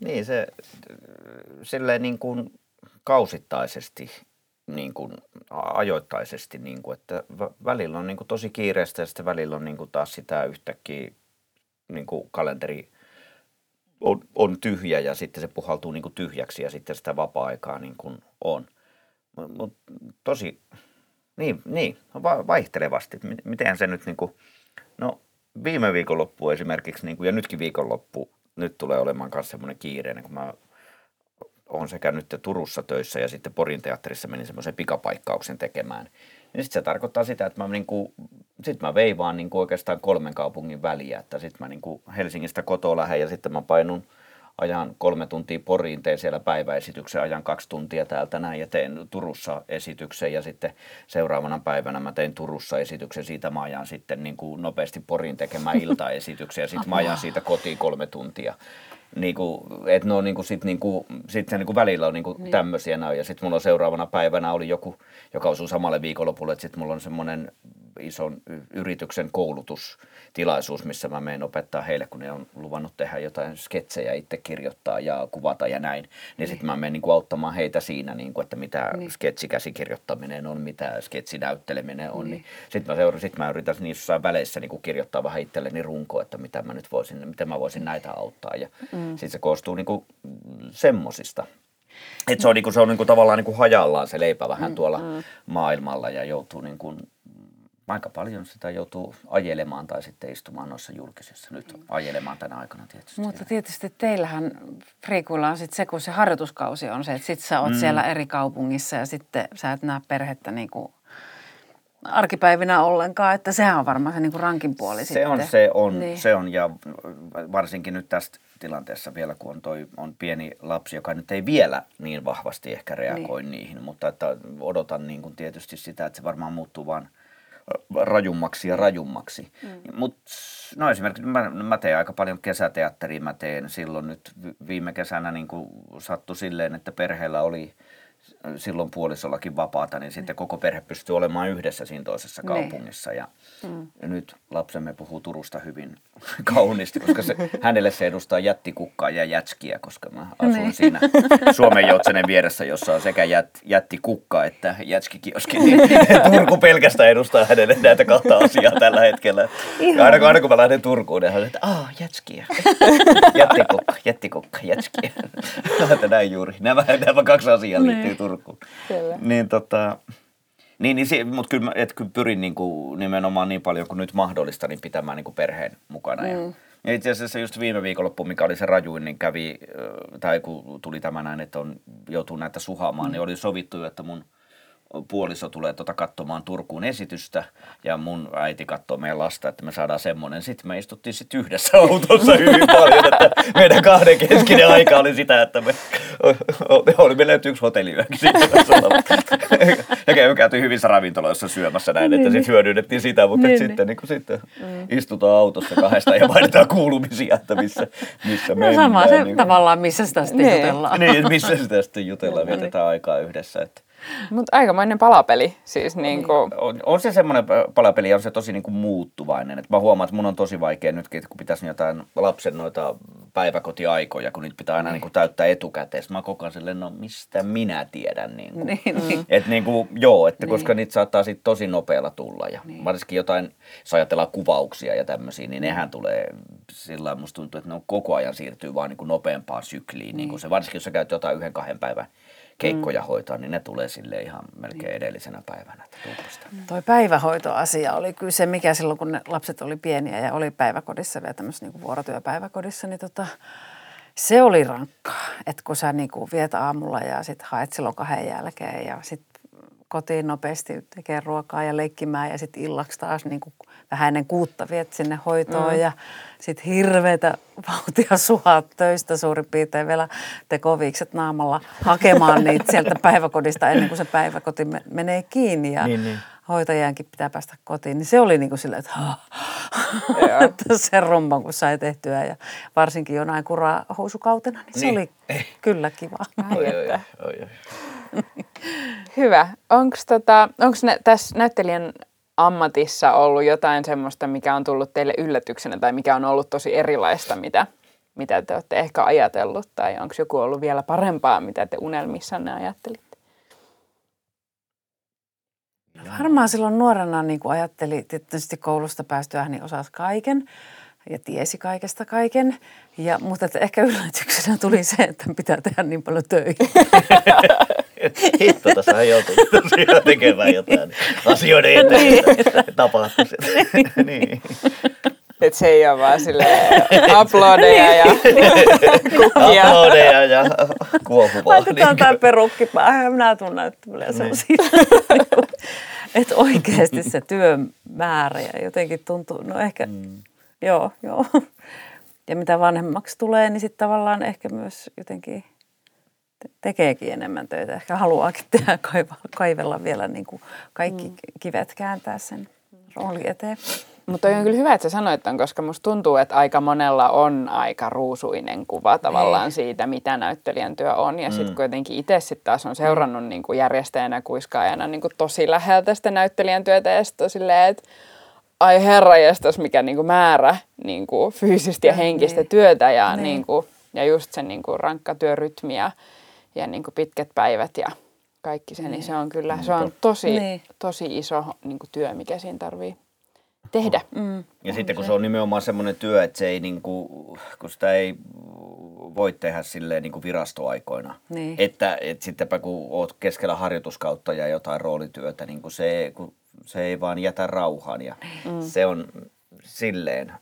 niin, se silleen niin kuin kausittaisesti, niin kuin ajoittaisesti, niin kuin, että välillä on niin kuin tosi kiireistä ja sitten välillä on niin kuin taas sitä yhtäkkiä niin kuin kalenteri on, on tyhjä ja sitten se puhaltuu niin kuin tyhjäksi ja sitten sitä vapaa-aikaa niin kuin on. Mutta tosi, niin, niin vaihtelevasti. Miten se nyt niin kuin, no viime viikonloppu esimerkiksi, niin kuin, ja nytkin viikonloppu, nyt tulee olemaan myös semmoinen kiireinen, kun mä oon sekä nyt Turussa töissä ja sitten Porin teatterissa menin semmoisen pikapaikkauksen tekemään. Niin sitten se tarkoittaa sitä, että mä, niin kuin, sit mä veivaan niin kuin oikeastaan kolmen kaupungin väliä, että sitten mä niin kuin Helsingistä kotoa lähden ja sitten mä painun – ajan kolme tuntia Poriin, teen siellä päiväesityksen, ajan kaksi tuntia täältä näin ja teen Turussa esityksen ja sitten seuraavana päivänä mä tein Turussa esityksen, siitä mä ajan sitten niin kuin nopeasti Poriin tekemään iltaesityksen ja sitten mä ajan siitä kotiin kolme tuntia. Niin kuin, että ne on niin kuin sit, niin kuin, sit se niin kuin välillä on niin kuin niin. tämmöisiä näin. Ja sitten mulla on seuraavana päivänä oli joku, joka osui samalle viikonlopulle, että sitten mulla on semmoinen ison yrityksen koulutustilaisuus, missä mä menen opettaa heille, kun ne on luvannut tehdä jotain sketsejä, itse kirjoittaa ja kuvata ja näin. Niin, niin. sitten mä menen niin kuin auttamaan heitä siinä, niin kuin, että mitä niin. sketsikäsikirjoittaminen on, mitä sketsinäytteleminen on. Niin. Niin sitten mä, seura- sit mä yritän niissä väleissä niin kuin kirjoittaa vähän itselleni runko, että mitä mä nyt voisin, miten mä voisin näitä auttaa. Ja mm. sitten se koostuu niin kuin semmosista. Et se on, niinku, se on niinku tavallaan niinku hajallaan se leipä vähän mm, tuolla mm. maailmalla ja joutuu niinku aika paljon sitä joutuu ajelemaan tai sitten istumaan noissa julkisissa. Nyt ajelemaan tänä aikana tietysti. Mutta tietysti teillähän Friikuilla on sitten se, kun se harjoituskausi on se, että sit sä oot mm. siellä eri kaupungissa ja sitten sä et näe perhettä niin kuin arkipäivinä ollenkaan, että sehän on varmaan se niin kuin rankin puoli se sitten. On, se on, niin. se on ja varsinkin nyt tästä tilanteessa vielä, kun on, toi, on pieni lapsi, joka nyt ei vielä niin vahvasti ehkä reagoi niin. niihin, mutta että odotan niin kuin tietysti sitä, että se varmaan muuttuu vaan – rajummaksi ja rajummaksi. Mm. Mut, no esimerkiksi mä, mä teen aika paljon kesäteatteria, mä teen silloin nyt viime kesänä niin kuin sattui silleen, että perheellä oli silloin puolisollakin vapaata, niin sitten koko perhe pystyy olemaan yhdessä siinä toisessa kaupungissa. Ja, ja nyt lapsemme puhuu Turusta hyvin kauniisti, koska se, hänelle se edustaa jättikukkaa ja jätskiä, koska mä asun Niin. siinä Suomen joutsenen vieressä, jossa on sekä jät, jättikukka että jätskikioski. Niin Turku pelkästään edustaa hänelle näitä kahta asiaa tällä hetkellä. Ja aina, kun- aina kun mä lähden Turkuun, niin hän että aah, jätskiä. Jättikukka, jättikukka, jätskiä. Näin juuri. Nämä, nämä kaksi asiaa liittyy Turkuun. Kyllä. Niin tota, niin, niin mutta kyllä, mä- et kyllä pyrin niinku, nimenomaan niin paljon kuin nyt mahdollista niin pitämään niinku perheen mukana. Ja, ja itse asiassa just viime viikonloppu, mikä oli se rajuin, niin kävi, tai kun tuli tämä näin, että on joutuu näitä suhaamaan, niin oli sovittu että mun puoliso tulee tota katsomaan Turkuun esitystä ja mun äiti katsoo meidän lasta, että me saadaan semmoinen. Sitten me istuttiin sitten yhdessä autossa hyvin paljon, että meidän kahden keskinen aika oli sitä, että me, oli meillä nyt yksi hotelliyökin sitten ja käy- käytiin hyvissä ravintoloissa syömässä näin, että sitten hyödynnettiin sitä, mutta Niin, niin, sitten, niin kuin sitten istutaan autossa kahdesta ja mainitaan kuulumisia, että missä, missä No mennään. sama se niin kuin- tavallaan, missä sitä sitten Niin. jutellaan. niin, missä sitä sitten jutellaan, vietetään aikaa yhdessä. Että. Mutta aikamoinen palapeli. Siis niinku, On, on se semmoinen palapeli ja on se tosi niin kuin muuttuvainen. Et mä huomaan, että mun on tosi vaikea nytkin, että kun pitäisi jotain lapsen noita päiväkotiaikoja, kun niitä pitää aina niin kuin täyttää etukäteen. Mä koko ajan silleen, no mistä minä tiedän. Niin kuin. Niin, niin. Et niin kuin, joo, että koska niitä saattaa sitten tosi nopealla tulla. Ja varsinkin jotain, jos ajatellaan kuvauksia ja tämmöisiä, niin nehän tulee sillä lailla, musta tuntuu, että ne on koko ajan siirtyy vaan niin kuin nopeampaan sykliin. Niin kuin se, varsinkin jos sä käyt jotain yhden kahden päivän keikkoja hoitaa, niin ne tulee sille ihan melkein edellisenä päivänä. tuupasta. Toi päivähoitoasia oli kyllä se, mikä silloin, kun ne lapset oli pieniä ja oli päiväkodissa vielä tämmöisessä niin vuorotyöpäiväkodissa, niin tota, se oli rankkaa. Että kun sä niin kuin viet aamulla ja sitten haet silloin kahden jälkeen ja sitten kotiin nopeasti tekee ruokaa ja leikkimään ja sitten illaksi taas niin kuin vähän ennen kuutta viet sinne hoitoon mm. ja sitten hirveätä vauhtia suhat töistä suurin piirtein vielä tekoviikset naamalla hakemaan niitä sieltä päiväkodista ennen kuin se päiväkoti me- menee kiinni ja Niin, niin. hoitajankin pitää päästä kotiin. Niin se oli niin kuin silleen, että, että se rumba kun sai tehtyä ja varsinkin jonain kuraa housukautena, niin se Niin. oli kyllä kiva. Oi, oi, oi, oi. hyvä. Onko tota, onks ne, tässä näyttelijän ammatissa ollut jotain semmoista, mikä on tullut teille yllätyksenä tai mikä on ollut tosi erilaista, mitä, mitä te olette ehkä ajatellut? Tai onko joku ollut vielä parempaa, mitä te unelmissanne ajattelitte? Varmaan silloin nuorena niin kuin ajatteli, tietysti koulusta päästyään niin osasi kaiken ja tiesi kaikesta kaiken. Ja, mutta että ehkä yllätyksenä tuli se, että pitää tehdä niin paljon töitä. Hitto, tässä joutuu tosiaan tekemään jotain asioiden eteen. Tapahtuu se. niin. Että se ei ole vaan silleen uploadeja ja kukkia. Aplodeja ja kuohuvaa. Laitetaan tämä perukki päähän, minä tuun näyttämään sellaisia. Että oikeasti se työmäärä ja jotenkin tuntuu, no ehkä, mm. joo, joo. Ja mitä vanhemmaksi tulee, niin sitten tavallaan ehkä myös jotenkin te- tekeekin enemmän töitä. Ehkä haluaakin tehdä, kaivella, kaivella vielä niin kuin kaikki mm. kivet kääntää sen rooli eteen. Mutta on kyllä hyvä, että sä sanoit ton, koska musta tuntuu, että aika monella on aika ruusuinen kuva tavallaan Niin. siitä, mitä näyttelijän työ on. Ja sitten kuitenkin itse sitten taas on seurannut niin kuin järjestäjänä ja kuiskaajana niin kuin tosi läheltä sitä näyttelijän työtä ja sitten silleen, että ai herra jestas, mikä niin kuin määrä niin kuin fyysistä ja Niin. henkistä työtä ja, Niin. niin. kuin, ja just se niin kuin rankka työrytmi ja, ja niin kuin pitkät päivät ja kaikki se, niin se on kyllä, se on tosi, Niin. tosi iso niin kuin työ, mikä siinä tarvii tehdä. Mm. Ja sitten kun se on nimenomaan semmoinen työ, että se ei niinku, kun sitä ei voi tehdä silleen niinku virastoaikoina. Niin. Että et sittenpä kun oot keskellä harjoituskautta ja jotain roolityötä, niin kun se, kun se ei vaan jätä rauhaan ja mm. se on silleen.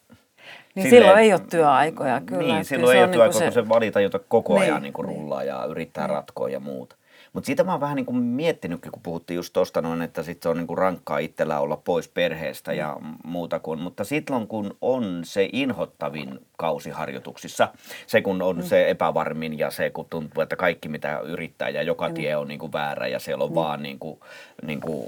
Niin silloin ei ole työaikoja, kyllä. Niin, silloin ei ole niinku työaikoja, kun se valita, jota koko Niin, ajan niin kuin niin. rullaa ja yrittää ratkoa ja muuta. Mutta siitä mä oon vähän niin kuin miettinytkin, kun puhuttiin just tosta noin, että sit se on niin kuin rankkaa itsellä olla pois perheestä ja Mm. muuta kuin. Mutta silloin kun on se inhottavin kausi harjoituksissa, se kun on Mm. se epävarmin ja se kun tuntuu, että kaikki mitä yrittää ja joka Niin. tie on niin kuin väärä ja siellä on vaan niin kuin, niin kuin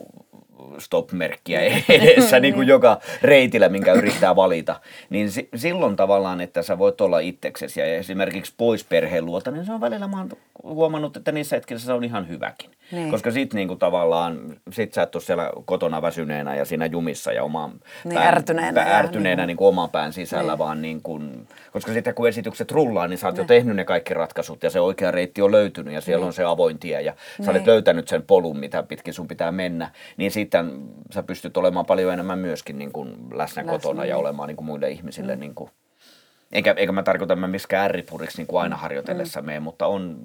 stop-merkkiä edessä niin kuin joka reitillä, minkä yrittää valita. Niin si- silloin tavallaan, että sä voit olla itseksesi ja esimerkiksi pois perheen luota, niin se on välillä, mä oon huomannut, että niissä hetkissä se on ihan hyväkin. Niin. Koska sit niin kuin tavallaan, sit sä et ole siellä kotona väsyneenä ja siinä jumissa ja omaan niin, pään, ärtyneenä, pää, ärtyneenä niin, niin kuin oman pään sisällä, niin. vaan niin kuin, koska sitten kun esitykset rullaa, niin sä oot niin. jo tehnyt ne kaikki ratkaisut ja se oikea reitti on löytynyt ja siellä niin. on se avoin tie ja sä olet niin. löytänyt sen polun, mitä pitkin sun pitää mennä, niin sitten sä pystyt olemaan paljon enemmän myöskin niin kuin läsnä, läsnä kotona ja olemaan niin kuin muille ihmisille mm. niin kuin eikä, eikä mä tarkoita, että mä miskään ärripuriksi niin kuin aina harjoitellessa mm. mene, mutta on,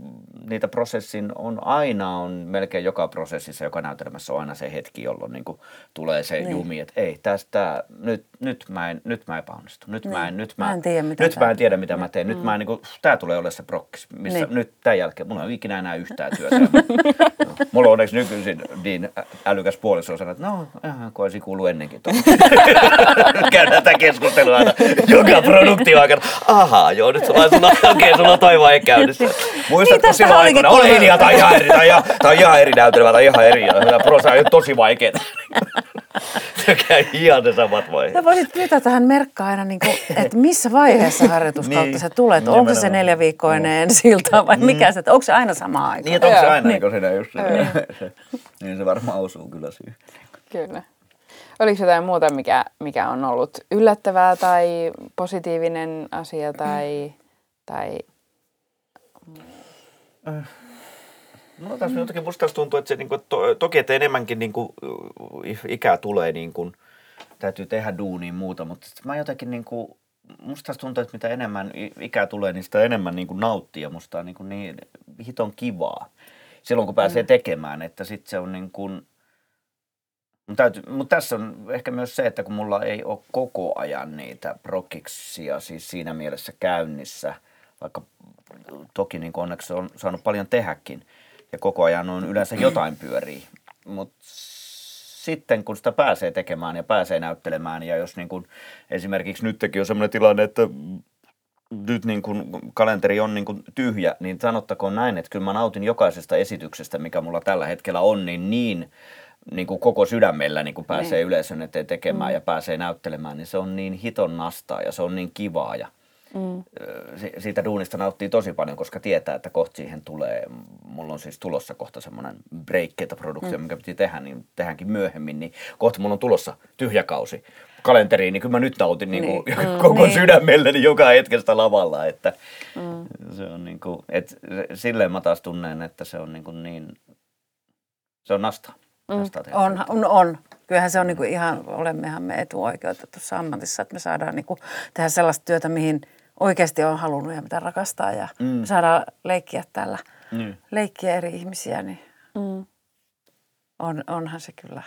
niitä prosessin on aina, on melkein joka prosessissa, joka näytelmässä on aina se hetki, jolloin niin kuin tulee se niin. jumi, että ei, tästä, nyt, nyt, mä en, nyt mä epäonnistu, nyt niin. mä en, nyt mä, mä en tiedä, mitä, nyt mä en tiedä, mitä mä teen, mm. nyt mä niin kuin, tää tulee olemaan se prokkis, missä niin. nyt tämän jälkeen, mulla ei ikinä enää yhtään työtä. no, mulla on onneksi nykyisin niin älykäs puoliso sanoo, että no, ihan kun olisi kuullut ennenkin. Käydään tätä keskustelua aina joka produktion aikana kerran, ahaa, joo, nyt sulla sulla, okei, okay, sulla on toivoa ei käynnissä. Muistatko niin, silloin aikana, ole hiljaa, tai ihan eri, tai ihan, tai ihan eri näytelmä, tai ihan eri, ja prosa on tosi vaikeaa. Se käy ihan ne samat vaiheet. Sä voisit pyytää tähän merkkaan aina, niin kuin, että missä vaiheessa harjoituskautta niin, sä tulet. Niin, onko se neljä viikkoinen no. ensi vai mm. mikä se, onko se aina sama aika? Niin, että onko se aina, niin. siinä just se, se, niin se varmaan osuu kyllä siihen. Kyllä. Oliko jotain muuta, mikä, mikä on ollut yllättävää tai positiivinen asia tai... tai... No tässä jotenkin musta tässä tuntuu, että se niin kuin, to, toki että enemmänkin niin kuin, ikää tulee niin kuin, täytyy tehdä duunia muuta, mutta mä jotenkin niin kuin, musta tuntuu, että mitä enemmän ikää tulee, niin sitä enemmän niin kuin nauttii ja musta on niin, kuin niin hiton kivaa silloin, kun pääsee mm. tekemään, että sitten se on niin kuin, mutta mut tässä on ehkä myös se, että kun mulla ei ole koko ajan niitä prokiksia siis siinä mielessä käynnissä, vaikka toki niin onneksi on saanut paljon tehäkin ja koko ajan on yleensä jotain pyörii. Mutta sitten kun sitä pääsee tekemään ja pääsee näyttelemään ja jos niin kun, esimerkiksi nytkin on sellainen tilanne, että nyt niin kun kalenteri on niin kun tyhjä, niin sanottakoon näin, että kyllä mä nautin jokaisesta esityksestä, mikä mulla tällä hetkellä on, niin niin niin kuin koko sydämellä niin kuin pääsee niin. yleisön eteen tekemään mm. ja pääsee näyttelemään, niin se on niin hiton nastaa ja se on niin kivaa ja mm. siitä duunista nauttii tosi paljon, koska tietää, että kohta siihen tulee, mulla on siis tulossa kohta semmoinen breakkeita-produktio, mm. mikä piti tehdä, niin tehdäänkin myöhemmin, niin kohta mulla on tulossa tyhjäkausi kalenteriin, niin kyllä mä nyt nautin niin kuin niin. Mm, koko niin. sydämelläni joka hetkestä lavalla, että mm. se on niin kuin, että silleen mä taas tunnen, että se on niin, kuin niin se on nastaa. Mm. On, on, on. Kyllähän se on niin kuin ihan, olemmehan me etuoikeutetussa ammatissa, että me saadaan niin kuin tehdä sellaista työtä, mihin oikeasti on halunnut ja mitä rakastaa. Ja mm. me saadaan leikkiä täällä, mm. leikkiä eri ihmisiä, niin mm. on, onhan se kyllä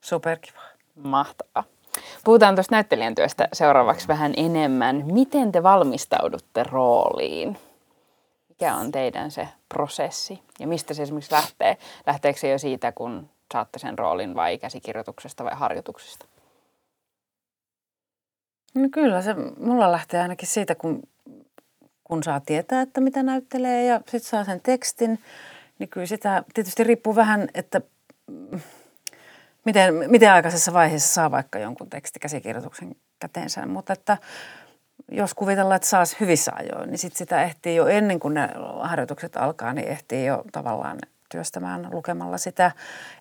superkivaa. Mahtavaa. Puhutaan tuosta näyttelijän työstä seuraavaksi vähän enemmän. Miten te valmistaudutte rooliin? Mikä on teidän se prosessi ja mistä se esimerkiksi lähtee? Lähteekö se jo siitä, kun saatte sen roolin vai käsikirjoituksesta vai harjoituksesta? No kyllä se mulla lähtee ainakin siitä, kun, kun saa tietää, että mitä näyttelee ja sitten saa sen tekstin. Niin kyllä sitä tietysti riippuu vähän, että miten, miten aikaisessa vaiheessa saa vaikka jonkun tekstikäsikirjoituksen käteensä. Mutta että jos kuvitellaan, että saisi hyvissä ajoin, niin sit sitä ehtii jo ennen kuin ne harjoitukset alkaa, niin ehtii jo tavallaan työstämään lukemalla sitä.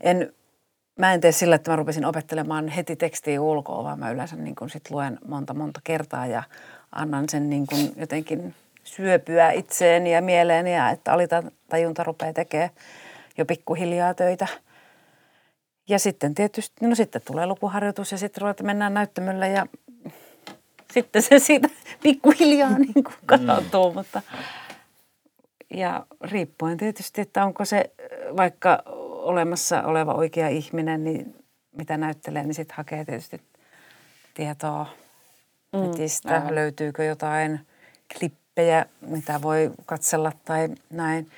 En, mä en tee sillä, että mä rupesin opettelemaan heti tekstiä ulkoa, vaan mä yleensä niin kun sit luen monta monta kertaa ja annan sen niin kun jotenkin syöpyä itseeni ja mieleeni ja että alitajunta rupeaa tekemään jo pikkuhiljaa töitä. Ja sitten tietysti, no sitten tulee lukuharjoitus ja sitten ruvetaan mennään näyttämölle ja sitten se siitä pikkuhiljaa niin kuin kasautuu, mm. mutta ja riippuen tietysti, että onko se vaikka olemassa oleva oikea ihminen, niin mitä näyttelee, niin sitten hakee tietysti tietoa mm, netistä, aivan. löytyykö jotain klippejä, mitä voi katsella tai näin.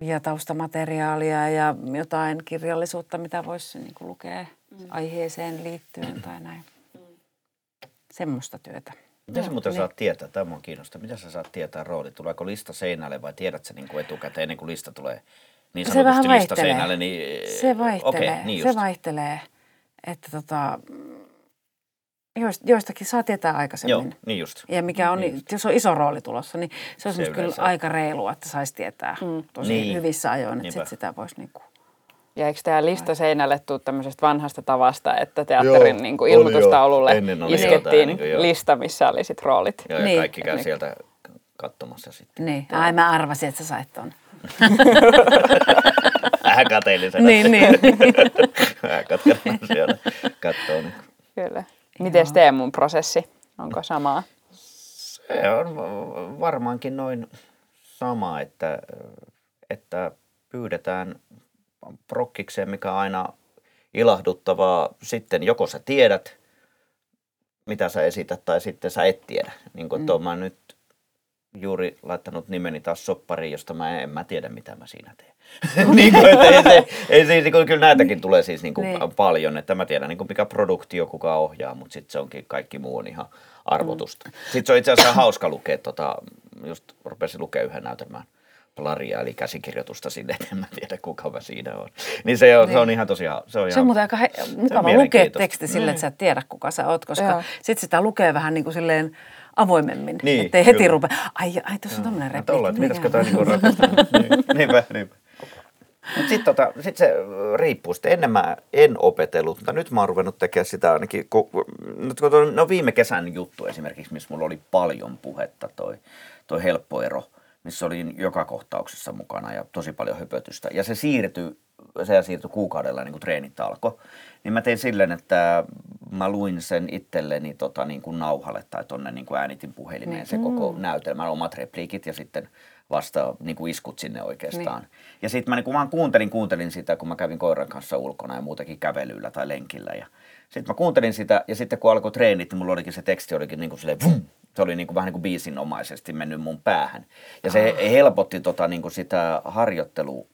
Ja taustamateriaalia ja jotain kirjallisuutta, mitä voisi niin lukea mm. aiheeseen liittyen tai näin. Mm. Semmoista työtä. Mitä sä muuten niin. saat tietää, tämä on kiinnostaa, mitä sä saat tietää rooli? Tuleeko lista seinälle vai tiedät sä niin kuin etukäteen ennen kuin lista tulee niin se vähän vaihtelee. listaseinälle, niin Se vaihtelee, okei, niin se just. vaihtelee. Että tota, joist- joistakin saa tietää Joo, aikaisemmin. niin just. Ja mikä on, niin. jos on iso rooli tulossa, niin se olisi Se musta kyllä aika reilua, että saisi tietää mm. tosi Niin. niin. hyvissä ajoin, että sit sitä voisi niinku... Ja eikö tämä lista seinälle tule tämmöisestä vanhasta tavasta, että teatterin Joo, niin kuin ilmoitustaululle oli iskettiin niin kuin lista, missä oli sit roolit. Joo, ja Niin. kaikki käy sieltä katsomassa sitten. Niin, ai mä arvasin, että sä sait ton. Vähän kateellisena. niin, niin. Vähän katkerana siellä katsoo. Niin. Kyllä. Miten Teemun prosessi? Onko samaa? Se on va- varmaankin noin sama, että, että pyydetään prokkikseen, mikä on aina ilahduttavaa. Sitten joko sä tiedät, mitä sä esität, tai sitten sä et tiedä. Niin kuin, mm. mä nyt juuri laittanut nimeni taas soppariin, josta mä en, en mä tiedä, mitä mä siinä teen. niin kuin, että ei se, ei se, niin kuin, kyllä näitäkin tulee siis niin kuin Niin. paljon, että mä tiedän niin kuin mikä produktio, kuka ohjaa, mutta sitten se onkin kaikki muu on ihan arvotusta. Mm. Sitten se on itse asiassa hauska lukea, tota, just rupesin lukea yhden näytelmään plaria, eli käsikirjoitusta sinne, että en mä tiedä kuka mä siinä on. Niin se on, niin. se on ihan tosiaan, se on Se on ihan, muuten aika he- mukava lukea teksti sille, että sä et tiedä kuka sä oot, koska Joo. sit sitä lukee vähän niin kuin silleen avoimemmin. Niin, ettei heti kyllä. rupea, ai, ai tuossa on tämmöinen Että repliikki. että mitäs mikä- jotain niin rakentaa. niin, niinpä, niinpä. Mutta sitten tota, sit se riippuu. Sitten ennen mä en opetellut, mutta nyt mä oon ruvennut tekemään sitä ainakin. Kun, nyt kun toi- no viime kesän juttu esimerkiksi, missä mulla oli paljon puhetta, toi, toi helppo ero, missä olin joka kohtauksessa mukana ja tosi paljon höpötystä. Ja se siirtyi, se siirtyi kuukaudella niin kuin treenit alkoi. Niin mä tein silleen, että mä luin sen itselleni tota, niin kuin nauhalle tai tonne niin kuin äänitin puhelimeen se koko näytelmän, omat repliikit ja sitten vasta niin kuin iskut sinne oikeastaan. Niin. Ja sitten mä niin kuin vaan kuuntelin, kuuntelin sitä, kun mä kävin koiran kanssa ulkona ja muutenkin kävelyllä tai lenkillä. Ja sitten mä kuuntelin sitä ja sitten kun alkoi treenit, niin mulla olikin se teksti olikin niin kuin silleen, vum, se oli niin kuin vähän niin kuin biisinomaisesti mennyt mun päähän. Ja se helpotti tota niin kuin sitä harjoittelua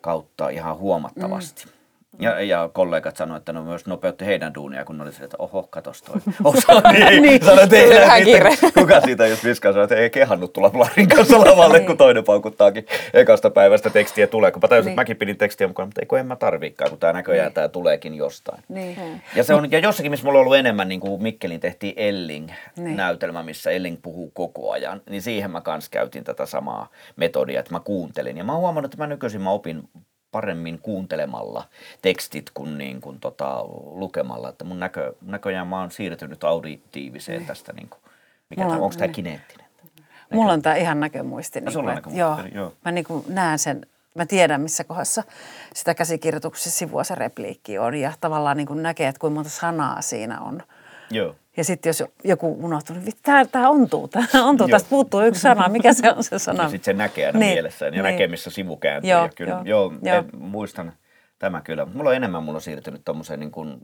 kautta ihan huomattavasti. Mm. Ja, ja kollegat sanoivat, että ne myös nopeutti heidän duunia, kun ne oli se, että oho, katos toi. Osa, niin, niin. Sanoi, että ei, kiire. kuka siitä just viskaa sanoi, että ei kehannut tulla Blarin kanssa lavalle, kun toinen paukuttaakin ekasta päivästä tekstiä tulee. Kun mä tajusin, Niin. että mäkin pidin tekstiä mukaan, mutta ei kun en mä tarviikaan, kun tää näköjään Niin. tää tuleekin jostain. Niin. Ja se on ja jossakin, missä mulla on ollut enemmän, niin kuin Mikkelin tehtiin Elling-näytelmä, Niin. missä Elling puhuu koko ajan, niin siihen mä kans käytin tätä samaa metodia, että mä kuuntelin. Ja mä oon huomannut, että mä nykyisin mä opin paremmin kuuntelemalla tekstit kuin, niin kuin tota, lukemalla. Että mun näkö, näköjään mä oon siirtynyt auditiiviseen tästä, niin kuin, mikä tämä, on- onko tämä niin. kineettinen? Mulla on tämä ihan näkömuisti. Niin että, näkömuisti, joo, joo. Mä niin kuin näen sen, mä tiedän missä kohdassa sitä käsikirjoituksessa sivua se repliikki on ja tavallaan niin kuin näkee, että kuinka monta sanaa siinä on. Joo. Ja sitten jos joku unohtuu, niin tämä, tämä ontuu, tämä ontuu, tästä puuttuu yksi sana, mikä se on se sana? Ja sitten se näkee aina Niin, mielessään ja niin. näkee, missä sivu kääntyy. Joo, ja kyllä, joo, joo, joo, muistan tämä kyllä. Mulla on enemmän, mulla on siirtynyt tuommoiseen niin kuin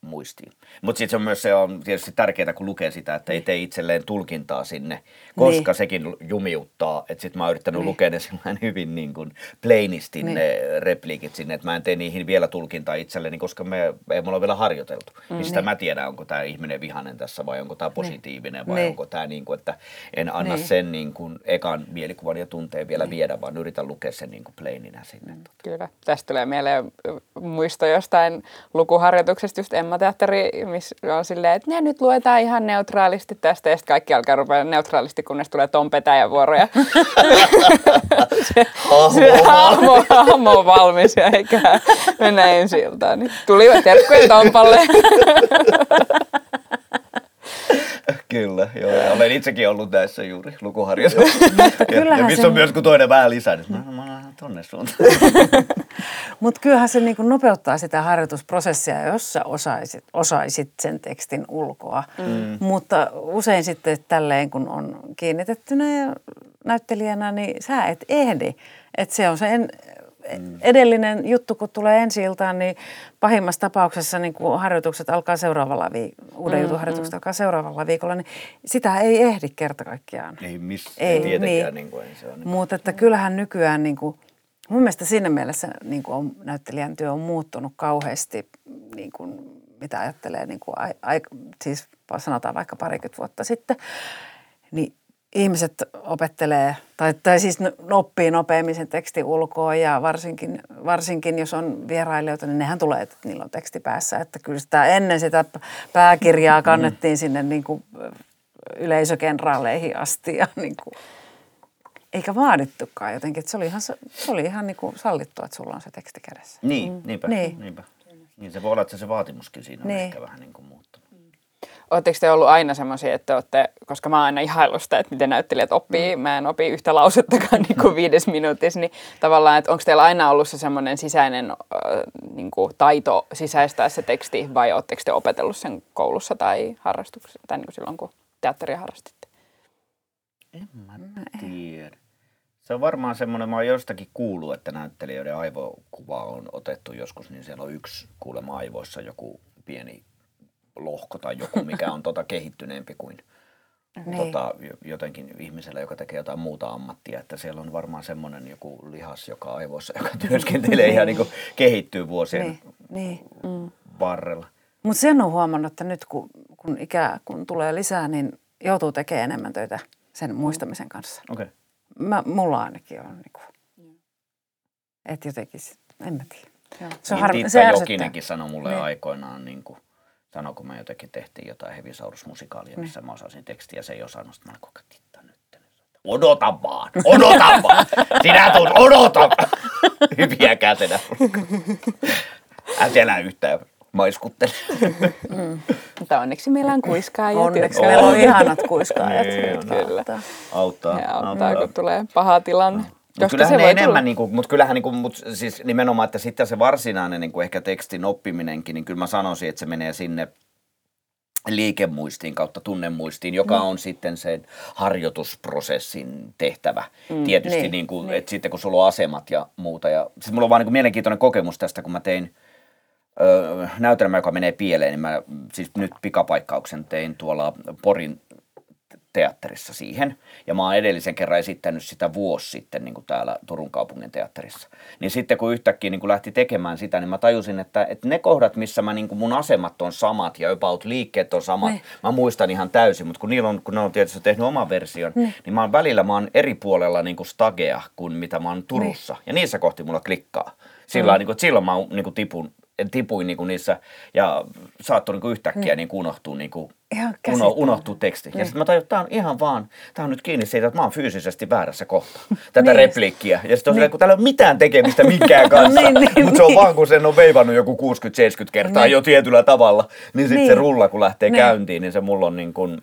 kuulomuistiin. Mutta sitten se on myös se on tietysti tärkeää, kun lukee sitä, että ei tee itselleen tulkintaa sinne, koska Niin. sekin jumiuttaa. Että sitten mä oon yrittänyt lukea ne hyvin niin kuin plainisti Niin. ne repliikit sinne, että mä en tee niihin vielä tulkintaa itselleni, koska me ei mulla ole vielä harjoiteltu. Mistä mä tiedän, onko tämä ihminen vihanen tässä vai onko tämä positiivinen vai Niin. onko tämä niin kuin, että en anna Niin. sen niin kuin ekan mielikuvan ja tunteen vielä viedä, vaan yritän lukea sen niin kuin plaininä sinne. Kyllä. Tästä tulee mieleen muisto jostain lukuharjoituksesta, just Emma-teatteri, missä on silleen, että ne nyt luetaan ihan neutraalisti tästä, ja sitten kaikki alkaa rupea neutraalisti, kunnes tulee Tom Petäjän vuoroja. se, se hahmo, hahmo on valmis ja eikä mennä ensi iltaan. Niin tuli terkkuja Tompalle. Kyllä, joo. Ja olen itsekin ollut näissä juuri lukuharjoituksissa. ja, ja kyllähän missä on myös kun toinen vähän lisää, niin mä, mä tonne suuntaan. Mutta kyllähän se niinku nopeuttaa sitä harjoitusprosessia, jos sä osaisit, osaisit sen tekstin ulkoa. Mm. Mutta usein sitten tälleen, kun on kiinnitettynä ja näyttelijänä, niin sä et ehdi. Et se on se en, edellinen juttu, kun tulee ensi iltaan, niin pahimmassa tapauksessa niin kun harjoitukset alkaa seuraavalla viikolla, uuden jutun harjoitukset alkaa seuraavalla viikolla, niin sitä ei ehdi kerta kaikkiaan. Ei missä, ei, tietenkään. Niin. kuin, ei se on, niin. Mutta että kyllähän nykyään niin kuin, mun mielestä siinä mielessä niin kuin on, näyttelijän työ on muuttunut kauheasti, niin kuin, mitä ajattelee, niin kuin, ai, ai, siis sanotaan vaikka parikymmentä vuotta sitten. Niin ihmiset opettelee, tai, tai siis oppii nopeammin sen tekstin ulkoa ja varsinkin, varsinkin jos on vierailijoita, niin nehän tulee, että niillä on teksti päässä. Että kyllä sitä ennen sitä pääkirjaa kannettiin sinne niin kuin yleisökenraaleihin asti ja niin kuin, eikä vaadittukaan jotenkin. Että se oli ihan, se oli ihan niin kuin sallittua, että sulla on se teksti kädessä. Niin, mm. niinpä, niin. niinpä. Niin se voi olla, että se vaatimuskin siinä on niin. ehkä vähän niin kuin muuttunut. Oletteko te ollut aina semmoisia, että olette, koska mä oon aina ihaillut sitä, että miten näyttelijät oppii, mm. mä en opi yhtä lausettakaan niin kuin viides minuutissa, niin tavallaan, että onko teillä aina ollut se semmoinen sisäinen äh, niin kuin taito sisäistää se teksti, vai oletteko te opetellut sen koulussa tai harrastuksessa, tai niin kuin silloin kun teatteria harrastitte? En mä tiedä. Se on varmaan semmoinen, mä oon jostakin kuullut, että näyttelijöiden aivokuva on otettu joskus, niin siellä on yksi kuulemma aivoissa joku pieni lohko tai joku, mikä on tota kehittyneempi kuin niin. tota, jotenkin ihmisellä, joka tekee jotain muuta ammattia. Että siellä on varmaan semmoinen joku lihas, joka aivoissa, joka työskentelee ja niin kuin kehittyy vuosien niin. Niin. Mm. varrella. Mutta sen on huomannut, että nyt kun, kun ikä kun tulee lisää, niin joutuu tekemään enemmän töitä sen muistamisen kanssa. Okay. Mä, mulla ainakin on niin kuin, että jotenkin, en mä tiedä. Se on niin, se Jokinenkin sanoi mulle niin. aikoinaan, niin kuin, sanoi, kun me jotenkin tehtiin jotain Hevisaurus-musikaalia, niin. missä mä osasin tekstiä, se ei osannut. Mä olin koko Titta nyt. Odota vaan, odota vaan. Sinä tulet, odota. Hyviä kätenä. Älä yhtään maiskuttele. Mm. Mutta onneksi meillä on kuiskaajat. Onneksi meillä on ihanat kuiskaajat. Niin, kyllä. Auttaa. Ja auttaa, auttaa, kun tulee paha tilanne. Mutta kyllähän ne enemmän, niin kuin, mutta kyllähän niin kuin, mut siis nimenomaan, että sitten se varsinainen niin kuin ehkä tekstin oppiminenkin, niin kyllä mä sanoisin, että se menee sinne liikemuistiin kautta tunnemuistiin, joka mm. on sitten sen harjoitusprosessin tehtävä. Mm, Tietysti niin, niin kuin, niin. että sitten kun sulla on asemat ja muuta. Ja, siis mulla on vaan niin kuin mielenkiintoinen kokemus tästä, kun mä tein öö, näytelmä, joka menee pieleen, niin mä siis nyt pikapaikkauksen tein tuolla Porin teatterissa siihen. Ja mä oon edellisen kerran esittänyt sitä vuosi sitten niin kuin täällä Turun kaupungin teatterissa. Niin sitten kun yhtäkkiä niin kuin lähti tekemään sitä, niin mä tajusin, että, että ne kohdat, missä mä, niin kuin mun asemat on samat ja about liikkeet on samat, ne. mä muistan ihan täysin. Mutta kun, niillä on, kun ne on tietysti tehnyt oman version, ne. niin mä oon välillä mä oon eri puolella niin kuin stagea kuin mitä mä oon Turussa. Ne. Ja niissä kohti mulla klikkaa. Sillä mm. niin kuin, että silloin mä niin kuin tipun tipuin niinku niissä ja saattoi niinku yhtäkkiä mm. niinku unohtua, niinku, uno, unohtuu teksti. Niin. Ja sitten mä tajun, että tämä on ihan vaan, tämä on nyt kiinni siitä, että mä oon fyysisesti väärässä kohtaa. Tätä niin. repliikkiä. Ja sitten on niin. kun täällä ei ole mitään tekemistä minkään kanssa. niin, niin, mutta se on niin. vaan, kun sen on veivannut joku 60-70 kertaa niin. jo tietyllä tavalla, niin sitten niin. se rulla, kun lähtee niin. käyntiin, niin se mulla on niin, kuin,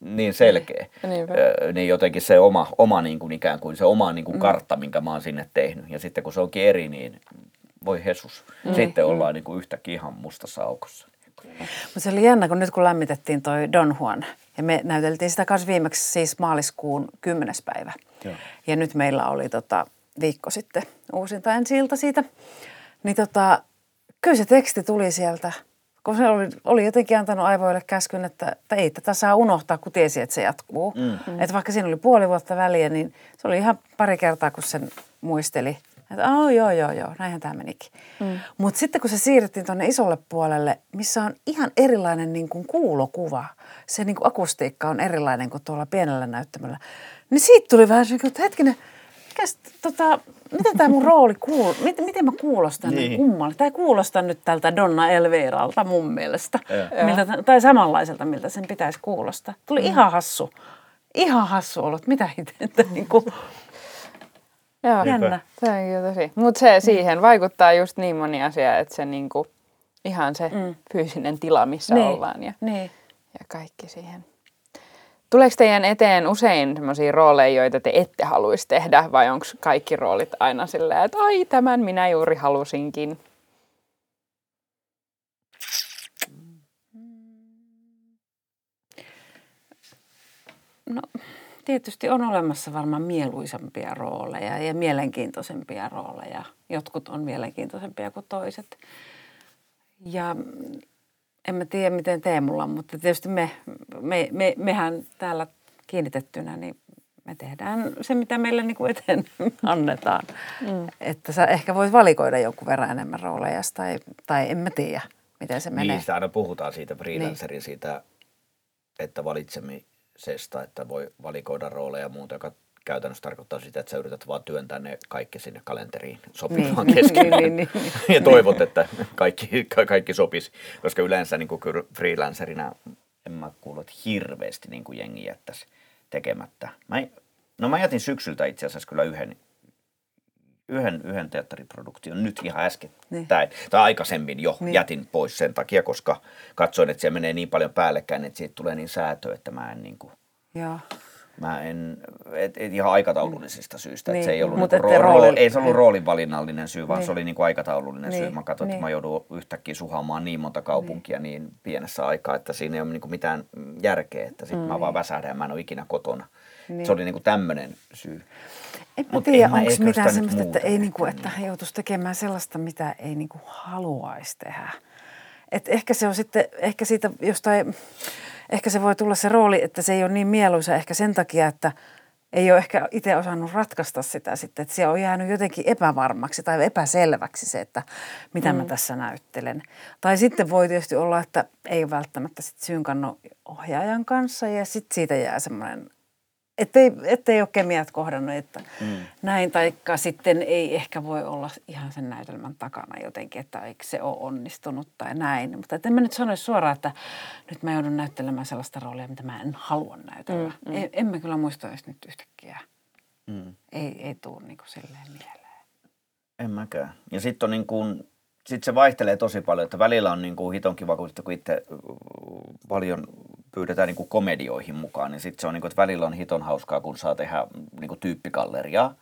niin selkeä. Niin. niin jotenkin se oma, oma niin kuin ikään kuin se oma niin kuin mm. kartta, minkä mä oon sinne tehnyt. Ja sitten kun se onkin eri, niin voi Hesus. Mm. Sitten ollaan niin kuin yhtäkkiä ihan mustassa aukossa. Mutta se oli jännä, kun nyt kun lämmitettiin toi Don Juan, ja me näyteltiin sitä kanssa viimeksi siis maaliskuun 10. päivä. Joo. Ja nyt meillä oli tota, viikko sitten uusinta ensi ilta siitä. Niin tota, kyllä se teksti tuli sieltä, kun se oli, oli jotenkin antanut aivoille käskyn, että, että ei tätä saa unohtaa, kun tiesi, että se jatkuu. Mm. Että vaikka siinä oli puoli vuotta väliä, niin se oli ihan pari kertaa, kun sen muisteli – että oh, joo, joo, joo, näinhän tämä menikin. Mm. Mutta sitten kun se siirrettiin tuonne isolle puolelle, missä on ihan erilainen niin kuin kuulokuva, se niin kuin akustiikka on erilainen kuin tuolla pienellä näyttämällä, niin siitä tuli vähän se, että hetkinen, mikäs, tota, miten tämä mun rooli kuuluu, miten, miten mä kuulostan niin. niin kummalle. Tämä kuulostaa nyt tältä Donna Elveiralta mun mielestä, miltä, tai samanlaiselta, miltä sen pitäisi kuulostaa. Tuli mm. ihan hassu, ihan hassu ollut, mitä itse, niin kuin, Joo, Jännä. Se on tosi. Mutta se siihen vaikuttaa just niin moni asia, että se niinku, ihan se mm. fyysinen tila, missä niin. ollaan ja, niin. ja kaikki siihen. Tuleeko teidän eteen usein sellaisia rooleja, joita te ette haluaisi tehdä, vai onko kaikki roolit aina silleen, että ai tämän minä juuri halusinkin? No, tietysti on olemassa varmaan mieluisampia rooleja ja mielenkiintoisempia rooleja. Jotkut on mielenkiintoisempia kuin toiset. Ja en mä tiedä, miten Teemulla mutta tietysti me, me, me, mehän täällä kiinnitettynä, niin me tehdään se, mitä meille niin kuin eteen annetaan. Mm. Että sä ehkä voit valikoida jonkun verran enemmän rooleja tai, tai en mä tiedä, miten se menee. Niin, sitä aina puhutaan siitä freelancerin niin. siitä, että valitsemme valikoimisesta, että voi valikoida rooleja ja muuta, joka käytännössä tarkoittaa sitä, että sä yrität vaan työntää ne kaikki sinne kalenteriin sopimaan Niin, keskenään. niin, niin, ja toivot, että kaikki, ka- kaikki sopisi. Koska yleensä niin kuin freelancerina en mä kuullut, että hirveästi niin kuin jengi jättäisi tekemättä. Mä, no mä jätin syksyltä itse asiassa kyllä yhden, yhden, yhden teatteriproduktion nyt ihan äsken. Niin. Tai, aikaisemmin jo Niin. jätin pois sen takia, koska katsoin, että siellä menee niin paljon päällekkäin, että siitä tulee niin säätö, että mä en niin kuin, Joo. Mä en, et, et ihan aikataulullisista syistä. Niin, Niin, se ei ollut mut niinku rooli, rooli- ei se ollut niin. roolinvalinnallinen syy, vaan Niin. se oli niinku aikataulullinen Niin, syy. Mä katsoin, niin. että mä joudun yhtäkkiä suhaamaan niin monta kaupunkia niin, niin pienessä aikaa, että siinä ei ole niinku mitään järkeä, että sitten mä vaan väsähdän ja mä en ole ikinä kotona. Niin. Se oli niinku tämmöinen syy. En mä Mut tiedä, en onko mitään semmoista, että, muuta ei ehkä, niinku, että joutuisi tekemään sellaista, mitä ei niinku haluaisi tehdä. Et ehkä se on sitten, ehkä siitä jostain, ehkä se voi tulla se rooli, että se ei ole niin mieluisa ehkä sen takia, että ei ole ehkä itse osannut ratkaista sitä sitten, että se on jäänyt jotenkin epävarmaksi tai epäselväksi se, että mitä mm. mä tässä näyttelen. Tai sitten voi tietysti olla, että ei ole välttämättä sit synkannut ohjaajan kanssa ja sitten siitä jää semmoinen ettei, ettei ole kemiat kohdannut, että mm. näin, taikka sitten ei ehkä voi olla ihan sen näytelmän takana jotenkin, että eikö se ole onnistunut tai näin. Mutta et en mä nyt sanoisi suoraan, että nyt mä joudun näyttelemään sellaista roolia, mitä mä en halua näytellä. Mm, mm. En, en mä kyllä muista edes nyt yhtäkkiä. Mm. Ei, ei tule niin kuin silleen mieleen. En mäkään. Ja sitten on niin kuin, sit se vaihtelee tosi paljon, että välillä on niin kuin hiton kiva, kun, kun itse paljon pyydetään niin kuin komedioihin mukaan, niin sitten se on niin kuin, että välillä on hiton hauskaa, kun saa tehdä niin kuin tyyppigalleriaa.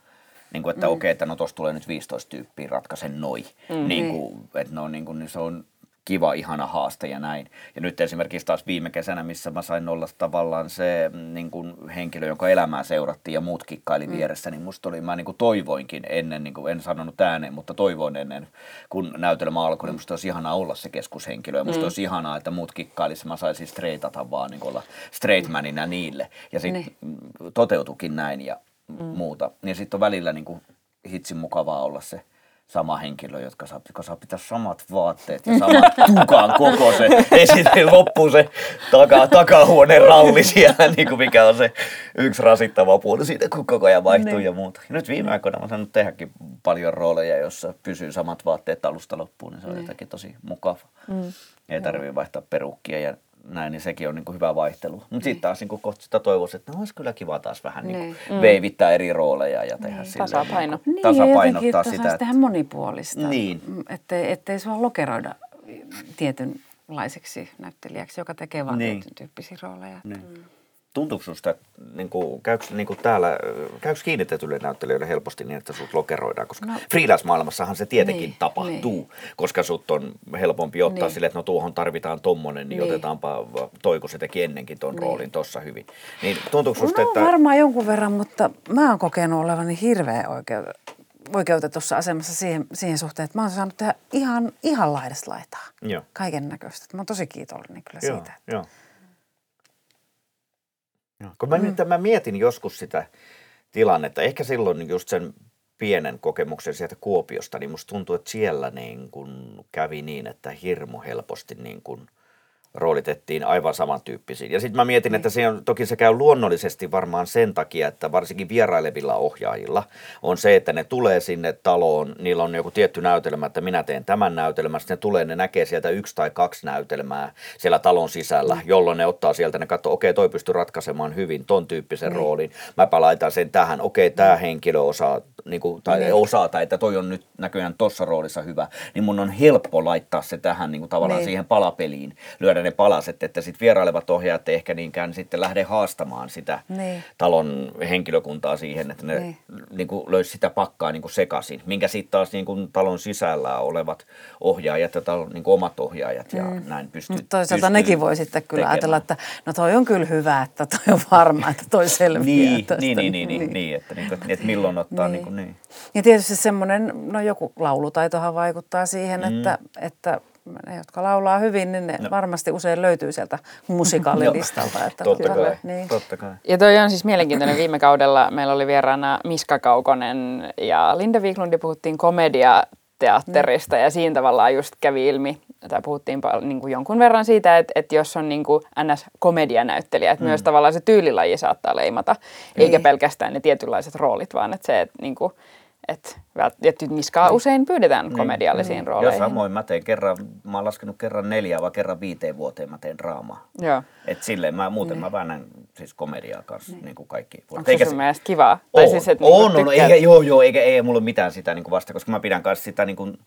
Niin kuin, että mm. okei, okay, että no tossa tulee nyt 15 tyyppiä, ratkaisen noi. Mm. Niin kuin, että no, niin kuin, niin se on kiva, ihana haaste ja näin. Ja nyt esimerkiksi taas viime kesänä, missä mä sain olla tavallaan se mm, niin kuin henkilö, jonka elämää seurattiin ja muut kikkaili mm. vieressä, niin musta oli, mä niin kuin toivoinkin ennen, niin kuin en sanonut ääneen, mutta toivoin ennen, kun näytelmä alkoi, niin musta olisi ihanaa olla se keskushenkilö. Ja musta mm. olisi ihanaa, että muut kikkailisi, mä saisin straightata vaan niin kuin olla straightmanina niille. Ja sitten Niin. toteutukin näin ja mm. muuta. Ja sitten on välillä niin kuin hitsin mukavaa olla se sama henkilö, jotka saa, joka saa pitää samat vaatteet ja samat tukan koko se. Ja sitten loppuu se taka, takahuoneen ralli siellä, niin kuin mikä on se yksi rasittava puoli siitä, kun koko ajan vaihtuu Niin. ja muuta. Ja nyt viime aikoina mä saanut tehdäkin paljon rooleja, jossa pysyy samat vaatteet alusta loppuun, niin se on jotenkin tosi mukava. Mm. Ei tarvitse vaihtaa perukkia ja näin, niin sekin on niin kuin hyvä vaihtelu. Mutta sitten taas niin kuin kohta sitä toivoisi, että no olisi kyllä kiva taas vähän niin Niin. kuin veivittää eri rooleja ja tehdä silleen Tasapaino. Niin kuin, Niin, ja jotenkin, tasapainottaa että sitä. saisi tehdä monipuolista. Niin. Mm, Ettei, ettei sua lokeroida tietynlaiseksi näyttelijäksi, joka tekee vain Niin. niin. tietyn tyyppisiä rooleja. Niin. Tuntuuko sinusta, niin kuin, käykö, niin kuin täällä, käykö kiinnitetylle näyttelijöille helposti niin, että sut lokeroidaan? Koska no, No. freelance-maailmassahan se tietenkin niin, tapahtuu, niin. koska sut on helpompi ottaa niin. Sille, että no tuohon tarvitaan tommonen, niin, niin. Otetaanpa toi, kun se teki ennenkin ton niin. Roolin tossa hyvin. Niin tuntuuko No sinusta, että... varmaan jonkun verran, mutta mä oon kokenut olevani hirveän oikeu- oikeutetussa asemassa siihen, siihen suhteen, että mä oon saanut tehdä ihan, ihan laidasta laitaa. Kaiken näköistä. Mä oon tosi kiitollinen kyllä Joo, siitä. joo. Joo. Kun mä, mm. mä mietin joskus sitä tilannetta, ehkä silloin just sen pienen kokemuksen sieltä Kuopiosta, niin musta tuntuu, että siellä niin kun kävi niin, että hirmu helposti niin kun roolitettiin aivan samantyyppisiin. Ja sitten mä mietin, että se on, toki se käy luonnollisesti varmaan sen takia, että varsinkin vierailevilla ohjaajilla on se, että ne tulee sinne taloon, niillä on joku tietty näytelmä, että minä teen tämän näytelmän, sitten ne tulee, ne näkee sieltä yksi tai kaksi näytelmää siellä talon sisällä, jolloin ne ottaa sieltä, ne katsoo, okei, toi pystyy ratkaisemaan hyvin ton tyyppisen roolin, mäpä laitan sen tähän, okei, tämä henkilö osaa, niin kuin, tai Niin. osaa, tai että toi on nyt näköjään tossa roolissa hyvä, niin mun on helppo laittaa se tähän niin kuin tavallaan Niin. siihen palapeliin, lyödä ne palaset, että sitten vierailevat ohjaajat ei ehkä niinkään sitten lähde haastamaan sitä Niin. talon henkilökuntaa siihen, että ne niin. Niin. Niin kuin löysi sitä pakkaa niin kuin sekaisin, minkä sitten taas niin kuin talon sisällä olevat ohjaajat ja talon niin kuin omat ohjaajat ja mm. näin pystyy Mutta toisaalta pystyy nekin voi sitten kyllä tekemään. ajatella, että no toi on kyllä hyvä, että toi on varma, että toi selviää Niin, tästä. niin, niin, niin, niin, niin, että, niin, kuin, että milloin ottaa niin. Niin. Niin kuin, niin. Ja tietysti semmoinen, no joku laulutaitohan vaikuttaa siihen, mm. että, että ne, jotka laulaa hyvin, niin ne no. varmasti usein löytyy sieltä musikaalilistalta. että totta, kyllä, kai, Niin. totta kai. Ja toi on siis mielenkiintoinen. Viime kaudella meillä oli vieraana Miska Kaukonen ja Linda Wiklundi puhuttiin komedia teatterista ja siinä tavallaan just kävi ilmi, tai puhuttiin pal- niin kuin jonkun verran siitä, että, että jos on niin kuin NS-komedianäyttelijä, että mm. myös tavallaan se tyylilaji saattaa leimata, niin. eikä pelkästään ne tietynlaiset roolit, vaan että se, että niin kuin, että, että miskaa niin. usein pyydetään niin. komediallisiin niin. rooleihin. Ja samoin mä teen kerran, mä oon laskenut kerran neljä vai kerran viiteen vuoteen mä teen draamaa. Joo. Et silleen mä muuten niin. mä väännän siis komediaa kanssa niin. niin kuin kaikki. Onko se sun mielestä kivaa? On, tai siis, että on, niin on, eikä, joo, joo, eikä, ei, ei mulla mitään sitä niin kuin vasta, koska mä pidän kanssa sitä niin kuin,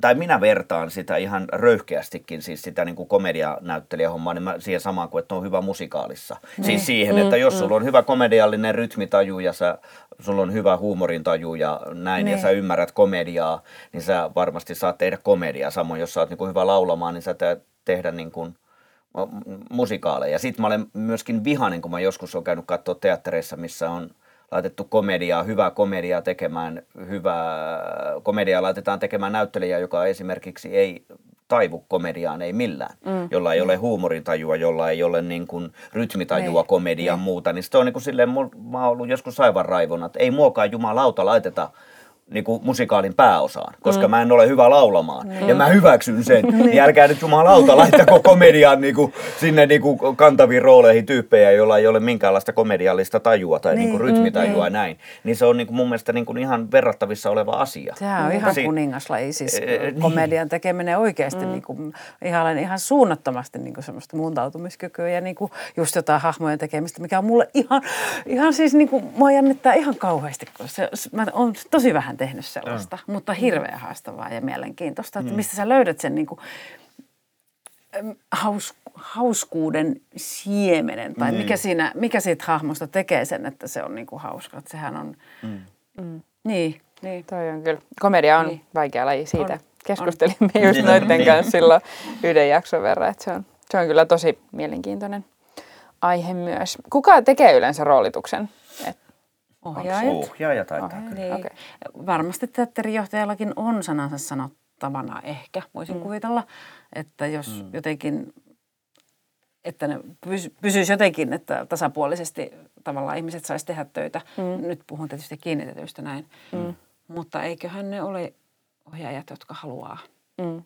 tai minä vertaan sitä ihan röyhkeästikin, siis sitä niin kuin komedianäyttelijähommaa, niin mä siihen samaan kuin, että on hyvä musikaalissa. Mm. Siis siihen, että jos mm, sulla on hyvä komediallinen rytmitaju ja sä, sulla on hyvä huumorintaju ja näin, niin. ja sä ymmärrät komediaa, niin sä varmasti saat tehdä komediaa. Samoin, jos sä oot niin kuin hyvä laulamaan, niin sä teet tehdä niin kuin musikaaleja. Sitten mä olen myöskin vihainen, kun mä joskus olen käynyt katsoa teattereissa, missä on laitettu komediaa, hyvää komediaa tekemään, hyvää komediaa laitetaan tekemään näyttelijä, joka esimerkiksi ei taivu komediaan, ei millään, mm. jolla ei ole huumorintajua, jolla ei ole niin kuin rytmitajua komediaan muuta, niin se on niin kuin silleen, mä oon ollut joskus aivan raivona, että ei muokaan jumalauta laiteta niin kuin musikaalin pääosaan, koska mm. mä en ole hyvä laulamaan. Mm. Ja mä hyväksyn sen. niin älkää nyt jumalauta laittako komediaan niin kuin, sinne niin kuin kantaviin rooleihin tyyppejä, joilla ei ole minkäänlaista komediallista tajua tai niin. Niin kuin rytmitajua mm. näin. Niin se on niin kuin mun mielestä niin kuin ihan verrattavissa oleva asia. Sehän on ihan si- kuningaslaji, siis e, niin. komedian tekeminen oikeasti mm. niin kuin, ihan, ihan suunnattomasti niin kuin semmoista muuntautumiskykyä ja niin kuin just jotain hahmojen tekemistä, mikä on mulle ihan, ihan siis niin kuin, mua jännittää ihan kauheasti, koska se, mä on tosi vähän tehnyt sellaista, ja. mutta hirveän haastavaa ja mielenkiintoista, että mm. mistä sä löydät sen niin kuin, haus, hauskuuden siemenen, tai niin. mikä, siinä, mikä siitä hahmosta tekee sen, että se on niin kuin hauska. Että sehän on, mm. Mm. niin, niin. Toi on kyllä, komedia on niin. vaikea laji siitä. On. Keskustelimme on. just niin. noiden niin. kanssa silloin yhden jakson verran, että se on, se on kyllä tosi mielenkiintoinen aihe myös. Kuka tekee yleensä roolituksen? Et Ohjaajat. Ohjaaja taitaa kyllä. Niin. Okay. Varmasti teatterijohtajallakin on sanansa sanottavana ehkä, voisin mm. kuvitella. Että jos mm. jotenkin, että ne pysyisi jotenkin, että tasapuolisesti tavallaan ihmiset saisi tehdä töitä. Mm. Nyt puhun tietysti kiinnitetyistä näin. Mm. Mutta eiköhän ne ole ohjaajat, jotka haluaa, mm.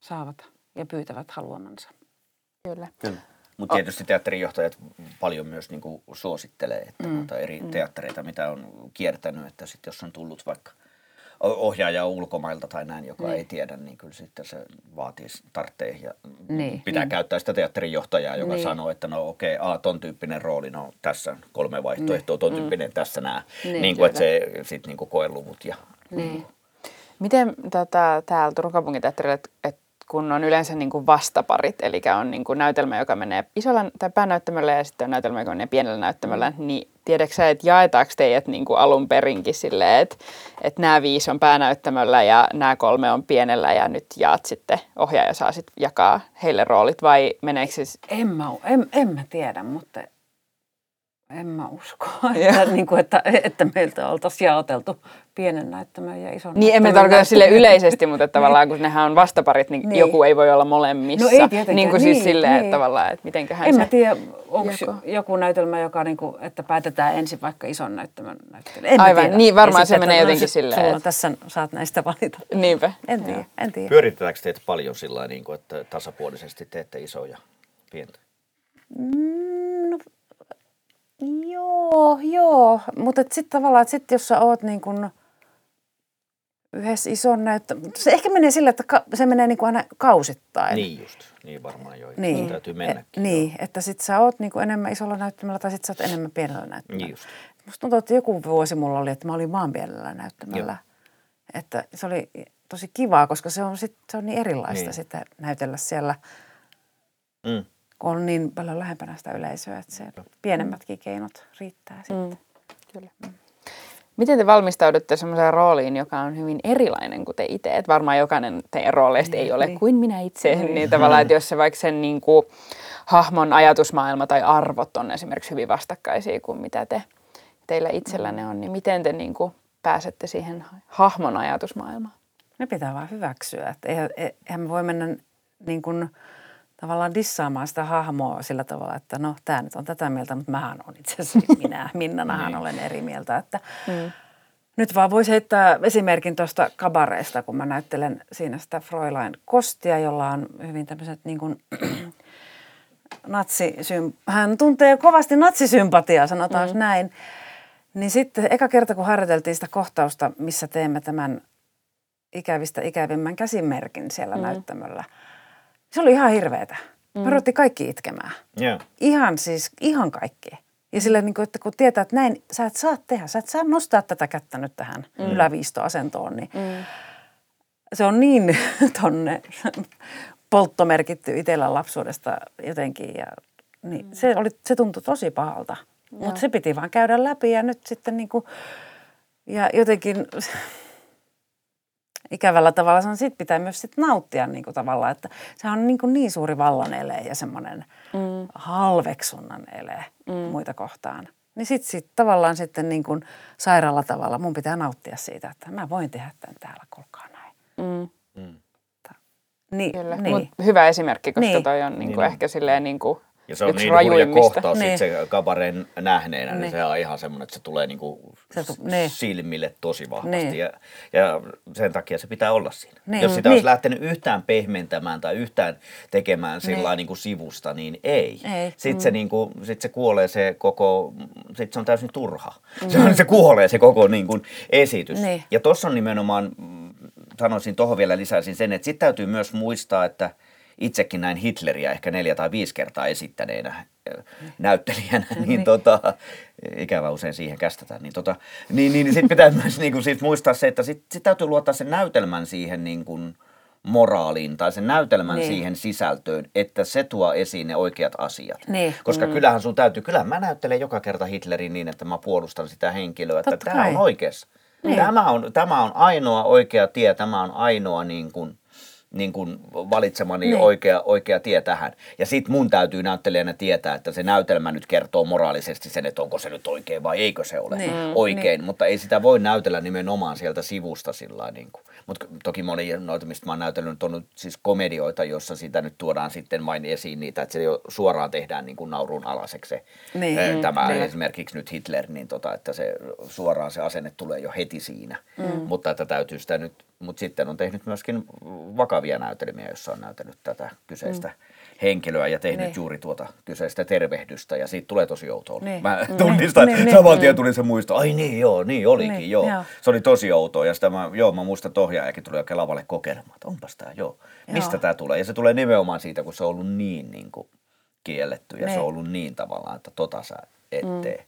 saavat ja pyytävät haluamansa. Kyllä. Kyllä. Mutta tietysti teatterijohtajat paljon myös niin kuin suosittelee että mm. eri mm. teattereita, mitä on kiertänyt, että sitten jos on tullut vaikka ohjaaja ulkomailta tai näin, joka niin. ei tiedä, niin kyllä sitten se vaatii tartteen ja niin. pitää niin. käyttää sitä teatterijohtajaa, joka niin. sanoo, että no okei, okay, a, ton tyyppinen rooli, no tässä kolme vaihtoehtoa, ton niin. tyyppinen mm. tässä nämä. Niin, niin kuin, että se sitten niin koeluvut ja... Niin. Miten tota, täällä Turun kaupunginteatterilla, että kun on yleensä niin kuin vastaparit, eli on niin kuin näytelmä, joka menee isolla tai päänäyttämöllä ja sitten on näytelmä, joka menee pienellä näyttämöllä, mm. niin tiedätkö sä, että jaetaanko teidät niin kuin alun perinkin silleen, että, että nämä viisi on päänäyttämöllä ja nämä kolme on pienellä ja nyt jaat sitten, ohjaaja saa sitten jakaa heille roolit vai meneekö siis? En mä, en, en mä tiedä, mutta en mä usko, että, niin kuin, että, että meiltä oltaisiin jaoteltu pienen näyttämön ja ison Niin, emme tarkoita sille yleisesti, mutta tavallaan kun nehän on vastaparit, niin, niin. joku ei voi olla molemmissa. No ei tietenkään. Niin kuin siis niin, silleen, niin. että tavallaan, että mitenköhän en se... mä tiedä, onko joku. joku näytelmä, joka niin kuin, että päätetään ensin vaikka ison näyttämön näyttely. En Aivan, tiedä. niin varmaan se menee jotenkin silleen. Sulla että... tässä saat näistä valita. Niinpä. En tiedä, en tiedä. Pyöritetäänkö teitä paljon sillä niin kuin, että tasapuolisesti teette isoja pientä? Mm, no, joo, joo. Mutta sitten tavallaan, että sit jos sä oot niin kuin – yhdessä ison näyttö. Se ehkä menee sillä, että ka- se menee niin kuin aina kausittain. Niin just, niin varmaan jo. Niin. Täytyy mennäkin. E, niin, että sit sä oot niin kuin enemmän isolla näyttämällä tai sit sä oot enemmän pienellä näyttämällä. Niin just. Musta tuntuu, että joku vuosi mulla oli, että mä olin vaan pienellä näyttämällä. Joo. Että se oli tosi kivaa, koska se on, sit, se on niin erilaista niin. sitten näytellä siellä, mm. Kun on niin paljon lähempänä sitä yleisöä, että se pienemmätkin keinot riittää sitten. Mm. Kyllä. Mm. Miten te valmistaudutte semmoiseen rooliin, joka on hyvin erilainen kuin te itse? Et varmaan jokainen teidän rooleista niin, ei ole niin. kuin minä itse. Niin, niin tavallaan, että jos se vaikka sen niin kuin, hahmon ajatusmaailma tai arvot on esimerkiksi hyvin vastakkaisia kuin mitä te, teillä itsellänne on, niin miten te niin kuin, pääsette siihen hahmon ajatusmaailmaan? Ne pitää vaan hyväksyä. Että eihän, eihän me voi mennä niin kuin, tavallaan dissaamaan sitä hahmoa sillä tavalla, että no tämä nyt on tätä mieltä, mutta mähän on itse asiassa minä. Minnanahan niin. olen eri mieltä. Että, mm. Nyt vaan voisi heittää esimerkin tuosta kabareista, kun mä näyttelen siinä sitä Fräulein Kostia, jolla on hyvin tämmöiset niin kuin, natsisym... Hän tuntee kovasti natsisympatiaa, sanotaan mm. näin. Niin sitten eka kerta, kun harjoiteltiin sitä kohtausta, missä teemme tämän ikävistä ikävimmän käsimerkin siellä mm. näyttämöllä, se oli ihan hirveetä. Mm. Me kaikki itkemään. Yeah. Ihan siis, ihan kaikki. Ja sillä niin kuin, että kun tietää, että näin sä et saa tehdä, sä et saa nostaa tätä kättä nyt tähän mm. yläviistoasentoon, niin mm. se on niin tonne polttomerkitty itsellä lapsuudesta jotenkin. Ja, niin mm. se, oli, se tuntui tosi pahalta, mutta se piti vaan käydä läpi ja nyt sitten niin kuin, ja jotenkin ikävällä tavalla sanon, siitä pitää myös sit nauttia niin kuin tavallaan, että se on niin, kuin niin suuri vallan ele ja semmoinen mm. halveksunnan ele mm. muita kohtaan. Niin sitten sit tavallaan sitten niin kuin sairaalla tavalla mun pitää nauttia siitä, että mä voin tehdä tämän täällä, kolkaa näin. Mm. Mm. Niin, Kyllä. Niin. Mut hyvä esimerkki, koska niin. toi on niinku niin. ehkä silleen niinku ja se on niin hurja kohtaus niin. se kabareen nähneenä, niin. niin se on ihan semmoinen, että se tulee niinku se tu- niin. silmille tosi vahvasti. Niin. Ja, ja sen takia se pitää olla siinä. Niin. Jos sitä niin. olisi lähtenyt yhtään pehmentämään tai yhtään tekemään niin. sillä niin kuin sivusta, niin ei. ei. Sitten, mm. se, niin kuin, sit se kuolee se koko, sitten se on täysin turha. Mm. Se, on, se kuolee se koko niin kuin esitys. Niin. Ja tuossa on nimenomaan, sanoisin tuohon vielä lisäisin sen, että sitten täytyy myös muistaa, että – itsekin näin Hitleriä ehkä neljä tai viisi kertaa esittäneenä näyttelijänä, niin, niin tota, ikävä usein siihen kästetään, niin, tota, niin, niin, sitten pitää myös niin kuin, sit muistaa se, että sitten sit täytyy luottaa sen näytelmän siihen niin kuin, moraaliin tai sen näytelmän niin. siihen sisältöön, että se tuo esiin ne oikeat asiat. Niin. Koska mm. kyllähän sun täytyy, kyllä mä näyttelen joka kerta Hitlerin niin, että mä puolustan sitä henkilöä, että Totta tämä on oikeassa. Niin. Tämä, on, tämä on ainoa oikea tie, tämä on ainoa niin kuin, niin kuin valitsemani niin. oikea, oikea tie tähän. Ja sitten mun täytyy näyttelijänä tietää, että se näytelmä nyt kertoo moraalisesti sen, että onko se nyt oikein vai eikö se ole niin. oikein. Niin. Mutta ei sitä voi näytellä nimenomaan sieltä sivusta sillä niin kuin. Mutta toki moni noita, mistä mä oon näytellyt, on nyt siis komedioita, jossa sitä nyt tuodaan sitten vain esiin niitä, että se jo suoraan tehdään niin kuin naurun alaseksi se, niin. tämä niin. esimerkiksi nyt Hitler, niin tota, että se suoraan se asenne tulee jo heti siinä. Mm. Mutta että täytyy sitä nyt, mutta sitten on tehnyt myöskin vakavia näytelmiä, joissa on näytellyt tätä kyseistä mm henkilöä ja tehnyt niin. juuri tuota kyseistä tervehdystä ja siitä tulee tosi outoa. Niin. Mä niin. tunnistan, saman tien tuli se muisto, ai niin joo, niin olikin niin, joo. joo. Se oli tosi outoa ja sitä mä, joo, mä muistan, että ohjaajakin tuli oikein lavalle kokeilemaan, että onpas tää joo. Mistä tämä tulee? Ja se tulee nimenomaan siitä, kun se on ollut niin, niin kuin, kielletty ja niin. se on ollut niin tavallaan, että tota sä et mm, tee.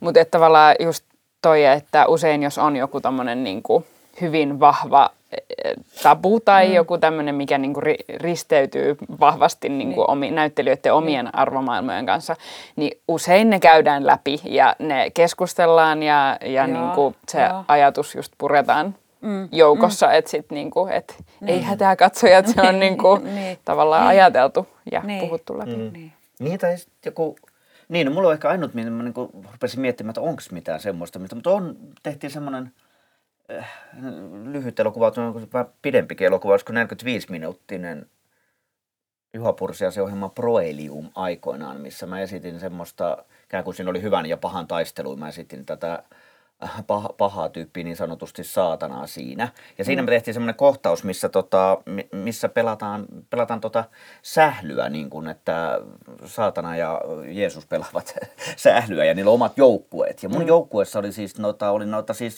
Mutta tavallaan just toi, että usein jos on joku tommonen niin kuin hyvin vahva tabu tai mm. joku tämmöinen, mikä niinku risteytyy vahvasti niinku niin. omi, näyttelijöiden omien niin. arvomaailmojen kanssa, niin usein ne käydään läpi ja ne keskustellaan ja, ja niinku se joo. ajatus just puretaan mm. joukossa, mm. että sit niinku, et niin. ei hätää katsojat, se on niinku niin. tavallaan niin. ajateltu ja niin. puhuttu läpi. Mm. Niin. niin tai joku niin, no mulla on ehkä ainut, mitä mä niin rupesin miettimään, että onko mitään semmoista, mutta on, tehtiin semmoinen – lyhyt elokuva, vähän pidempikin elokuva, olisiko 45 minuuttinen Juha Pursiasen ohjelma Proelium aikoinaan, missä mä esitin semmoista, ikään kuin siinä oli hyvän ja pahan taistelu, mä esitin tätä paha, paha tyyppi niin sanotusti saatanaa siinä. Ja siinä mm. me tehtiin semmoinen kohtaus, missä, tota, missä pelataan, pelataan tota sählyä, niin kuin, että saatana ja Jeesus pelaavat sählyä ja niillä on omat joukkueet. Ja mun mm. joukkueessa oli siis, noita, oli noita siis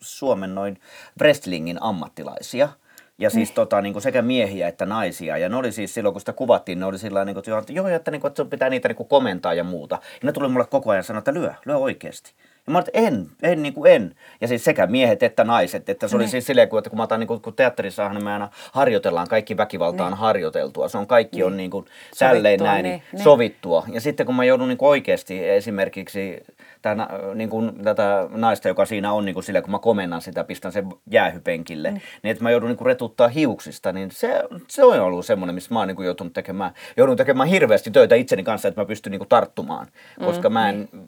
Suomen noin wrestlingin ammattilaisia – ja siis mm. tota, niin kuin sekä miehiä että naisia. Ja ne oli siis silloin, kun sitä kuvattiin, ne oli sillä niin kuin, että joo, että, niin kuin, että pitää niitä niin kuin komentaa ja muuta. Ja ne tuli mulle koko ajan sanoa, että lyö, lyö oikeasti. Ja mä olin, en, en, niin kuin en. Ja siis sekä miehet että naiset. Että se oli niin. siis silleen, että kun mä otan, niin kuin, kun teatterissahan me aina harjoitellaan, kaikki väkivalta on niin. harjoiteltua. Se on kaikki niin. on niin kuin, tälleen näin niin, niin, sovittua. Ja sitten kun mä joudun niin kuin oikeasti esimerkiksi tätä, niin kuin, tätä naista, joka siinä on niin kuin sillä, kun mä komennan sitä, pistän sen jäähypenkille, mm. niin että mä joudun niin kuin retuttaa hiuksista, niin se, se on ollut semmoinen, missä mä oon niin kuin joutunut tekemään, joudun tekemään hirveästi töitä itseni kanssa, että mä pystyn niin kuin tarttumaan, koska mm. mä en mm.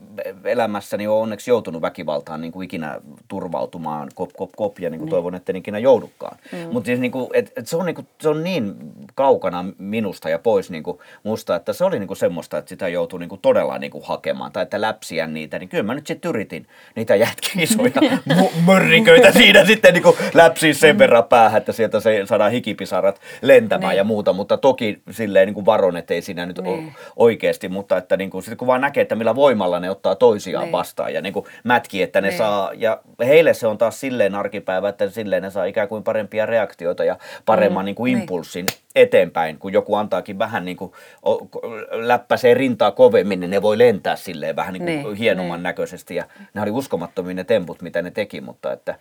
elämässäni ole onneksi joutunut väkivaltaan niin kuin ikinä turvautumaan, kop, kop, kop, ja niin kuin toivon, että en ikinä joudukaan. Mm. Mutta siis niin kuin, et, et se, on niin kuin, se on niin kaukana minusta ja pois niin kuin musta, että se oli niin kuin semmoista, että sitä joutuu niin kuin todella niin kuin hakemaan, tai että läpsiä niitä, niin kyllä mä nyt sitten yritin niitä jätkiisoja mörriköitä siinä sitten niin läpsiä sen verran päähän, että sieltä se saadaan hikipisarat lentämään niin. ja muuta, mutta toki silleen niin kuin varon, että ei siinä nyt niin. oikeasti, mutta että niin kuin, sit kun vaan näkee, että millä voimalla ne ottaa toisiaan niin. vastaan ja niin kuin mätki, että ne niin. saa, ja heille se on taas silleen arkipäivä, että silleen ne saa ikään kuin parempia reaktioita ja paremman mm. niin kuin impulssin niin. Eteenpäin, kun joku antaakin vähän niin kuin läppäsee rintaa kovemmin, niin ne voi lentää silleen vähän niin kuin niin. hienomman niin. näköisesti ja ne oli uskomattomia ne temput, mitä ne teki, mutta että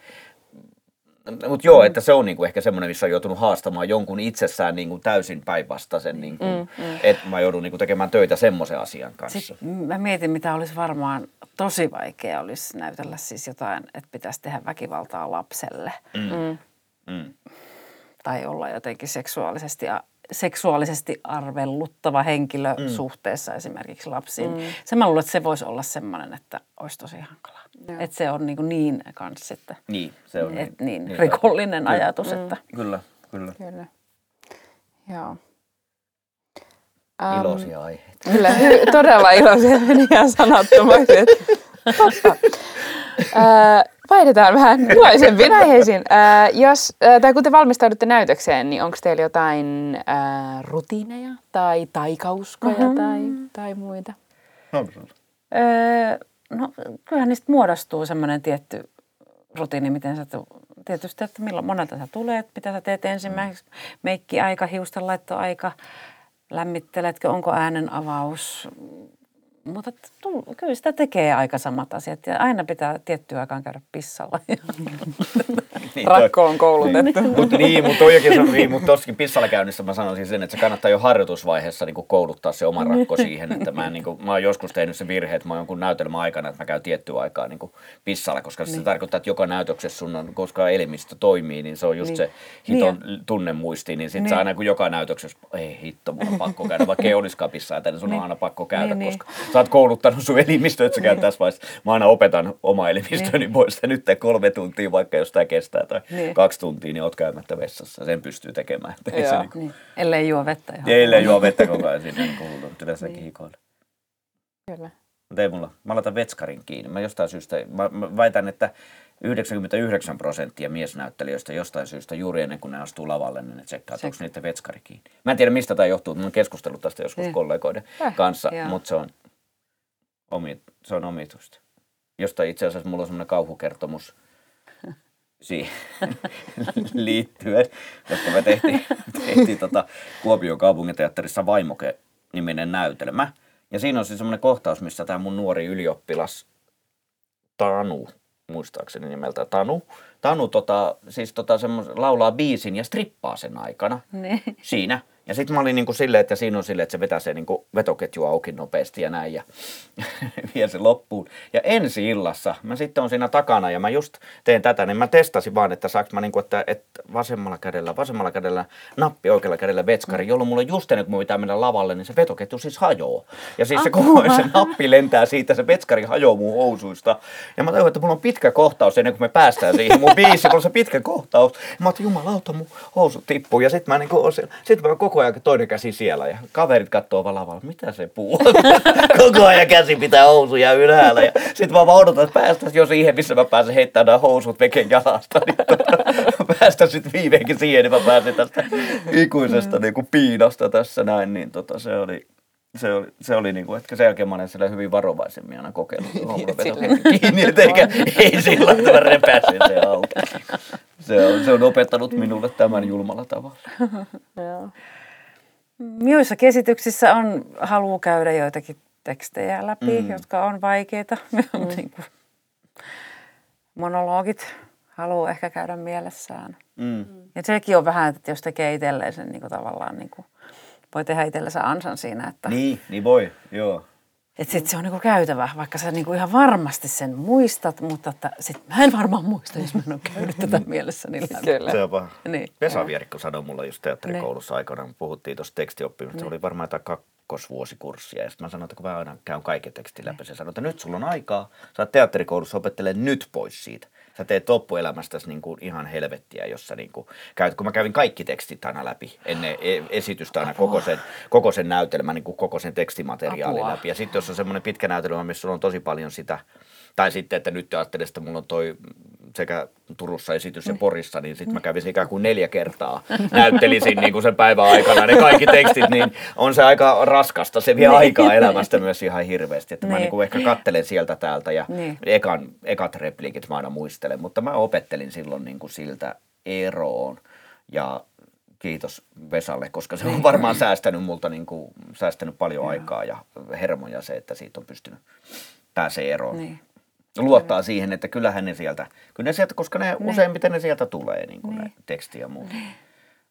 mutta joo, mm. että se on niinku ehkä semmoinen, missä on joutunut haastamaan jonkun itsessään niinku täysin päinvastaisen, niinku, mm, mm. että mä joudun niinku tekemään töitä semmoisen asian kanssa. Sitten mä mietin, mitä olisi varmaan tosi vaikea olisi näytellä siis jotain, että pitäisi tehdä väkivaltaa lapselle. Mm. Mm. Mm. Tai olla jotenkin seksuaalisesti seksuaalisesti arvelluttava henkilö mm. suhteessa esimerkiksi lapsiin. Mm. Se mä luulen, että se voisi olla semmoinen, että olisi tosi hankalaa. Että se on niin, kuin niin kans sitten. Niin, se on et, niin, niin rikollinen kyllä. ajatus. Mm. Että. Kyllä, kyllä. Kyllä. Joo. Um, iloisia aiheita. Kyllä, hy- todella iloisia. Meni ihan sanattomaksi. Totta. Vaihdetaan vähän iloisempiin aiheisiin. Uh, jos, uh, tai kun te valmistaudutte näytökseen, niin onko teillä jotain uh, rutiineja tai taikauskoja mm-hmm. tai, tai muita? Onko öö, no kyllähän niistä muodostuu semmoinen tietty rutiini, miten sä tietysti, että milloin monelta sä tulet, mitä sä teet ensimmäiseksi, meikki-aika, hiusten laittoaika, lämmitteletkö, onko äänen avaus, mutta kyllä sitä tekee aika samat asiat ja aina pitää tiettyä aikaan käydä pissalla. niin, Rakko on koulutettu. Niin, mutta niin, mutta niin, mutta tossakin pissalla käynnissä mä sanoisin sen, että se kannattaa jo harjoitusvaiheessa niin kuin kouluttaa se oma rakko siihen, että mä, niin kuin, mä oon joskus tehnyt sen virhe, että mä oon jonkun näytelmän aikana, että mä käyn tiettyä aikaa niin kuin pissalla, koska niin. se tarkoittaa, että joka näytöksessä sun on, koska elimistö toimii, niin se on just niin. se hiton niin. tunnemuisti, niin sitten niin. aina kun joka näytöksessä, ei hitto, mulla on pakko käydä, vaikka ei olisikaan pissaa, että sun niin. on aina pakko käydä, niin, niin. koska niin. Sä oot kouluttanut sun elimistö, että sä käyt tässä vaiheessa. Mä aina opetan oma elimistöni niin. pois, että nyt kolme tuntia, vaikka jos tämä kestää tai niin. kaksi tuntia, niin oot käymättä vessassa. Sen pystyy tekemään. Ei se niin kuin... niin. Ellei juo vettä ihan. Ellei juo vettä koko ajan siinä niin kuin yleensäkin niin. hikoilla. Kyllä. Mutta ei mulla. Mä laitan vetskarin kiinni. Mä jostain syystä, mä, mä väitän, että 99 prosenttia miesnäyttelijöistä jostain syystä juuri ennen kuin ne astuu lavalle, niin ne tsekkaa, onko niiden vetskari kiinni. Mä en tiedä mistä tämä johtuu, mä oon keskustellut tästä joskus niin. kollegoiden äh, kanssa, mutta se on, omi, se on omituista. Josta itse asiassa mulla on semmoinen kauhukertomus siihen liittyen, koska me tehtiin, tehtiin tota Kuopion kaupunginteatterissa Vaimoke-niminen näytelmä. Ja siinä on siis semmoinen kohtaus, missä tämä mun nuori ylioppilas Tanu, muistaakseni nimeltä Tanu, Tanu tota, siis tota semmos, laulaa biisin ja strippaa sen aikana ne. siinä. Ja sitten mä olin niin kuin silleen, että siinä on silleen, että se vetää se niin kuin vetoketju auki nopeasti ja näin ja vie se loppuun. Ja ensi illassa, mä sitten on siinä takana ja mä just teen tätä, niin mä testasin vaan, että saaks mä niin kuin, että, että vasemmalla kädellä, vasemmalla kädellä nappi, oikealla kädellä vetskari, mm. jolloin mulla just ennen kuin mun pitää mennä lavalle, niin se vetoketju siis hajoaa. Ja siis se koko se nappi lentää siitä, se vetskari hajoaa mun housuista. Ja mä tajuin, että mulla on pitkä kohtaus ennen kuin me päästään siihen mun biisi, mulla on se pitkä kohtaus. Ja mä oon, jumalauta, mun housut tippuu. Ja sitten mä, niin kuin, sit mä koko ajan toinen käsi siellä ja kaverit katsoo vaan lavalla, mitä se puu Koko ajan käsi pitää housuja ylhäällä ja sitten mä vaan odotan, että päästäisiin jo siihen, missä mä pääsen heittämään housut veken jalasta. Niin tota, päästä sitten viimeinkin siihen, niin mä pääsen tästä ikuisesta niin kuin piinosta tässä näin, niin tota, se oli, se oli, se oli niin kuin, että sen jälkeen mä olen hyvin varovaisemmin aina kokeillut niin, kiinni, että eikä, ei sillä mä repäsin se auki. Se on, se on opettanut minulle tämän julmalla tavalla. Joissa kesityksissä on halu käydä joitakin tekstejä läpi, mm. jotka on vaikeita. Mm. niin kuin monologit haluaa ehkä käydä mielessään. Mm. Ja sekin on vähän, että jos tekee itselleen sen niin kuin tavallaan, niin kuin, voi tehdä itsellensä ansan siinä. Että... Niin, niin voi, joo. Että sitten se on niinku käytävä, vaikka sä niinku ihan varmasti sen muistat, mutta että sit mä en varmaan muista, jos mä en ole käynyt tätä mielessä. Niin Kyllä. Se on Niin. Vesa Vierikko sanoi mulle just teatterikoulussa niin. aikana, kun puhuttiin tuosta tekstioppimisesta. Niin. Se oli varmaan jotain kakkosvuosikurssia. Ja sitten mä sanoin, että kun mä aina käyn kaiken tekstin läpi, se sanoo, että nyt sulla on aikaa, sä oot teatterikoulussa opettele nyt pois siitä. Sä teet loppuelämästäsi niin kuin ihan helvettiä, jossa niin kuin käyt, kun mä kävin kaikki tekstit aina läpi ennen e- esitystä aina koko sen, koko sen näytelmän, niin kuin koko sen tekstimateriaalin Apua. läpi. Ja sitten jos on semmoinen pitkä näytelmä, missä sulla on tosi paljon sitä, tai sitten, että nyt ajattelin, että mulla on toi sekä Turussa esitys ja Porissa, niin sitten mä kävisin ikään kuin neljä kertaa. Näyttelisin niin kuin sen päivän aikana ne kaikki tekstit, niin on se aika raskasta. Se vie aikaa elämästä myös ihan hirveästi. Että mä Niin. niin kuin ehkä kattelen sieltä täältä ja Niin. ekan, ekat repliikit mä aina muistelen. Mutta mä opettelin silloin niin kuin siltä eroon ja kiitos Vesalle, koska se on varmaan säästänyt multa niin kuin, säästänyt paljon aikaa ja hermoja se, että siitä on pystynyt pääsee eroon Niin. Luottaa siihen, että kyllähän ne sieltä, kyllä ne sieltä, koska ne useimmiten ne sieltä tulee, niin kuin ne teksti ja muut.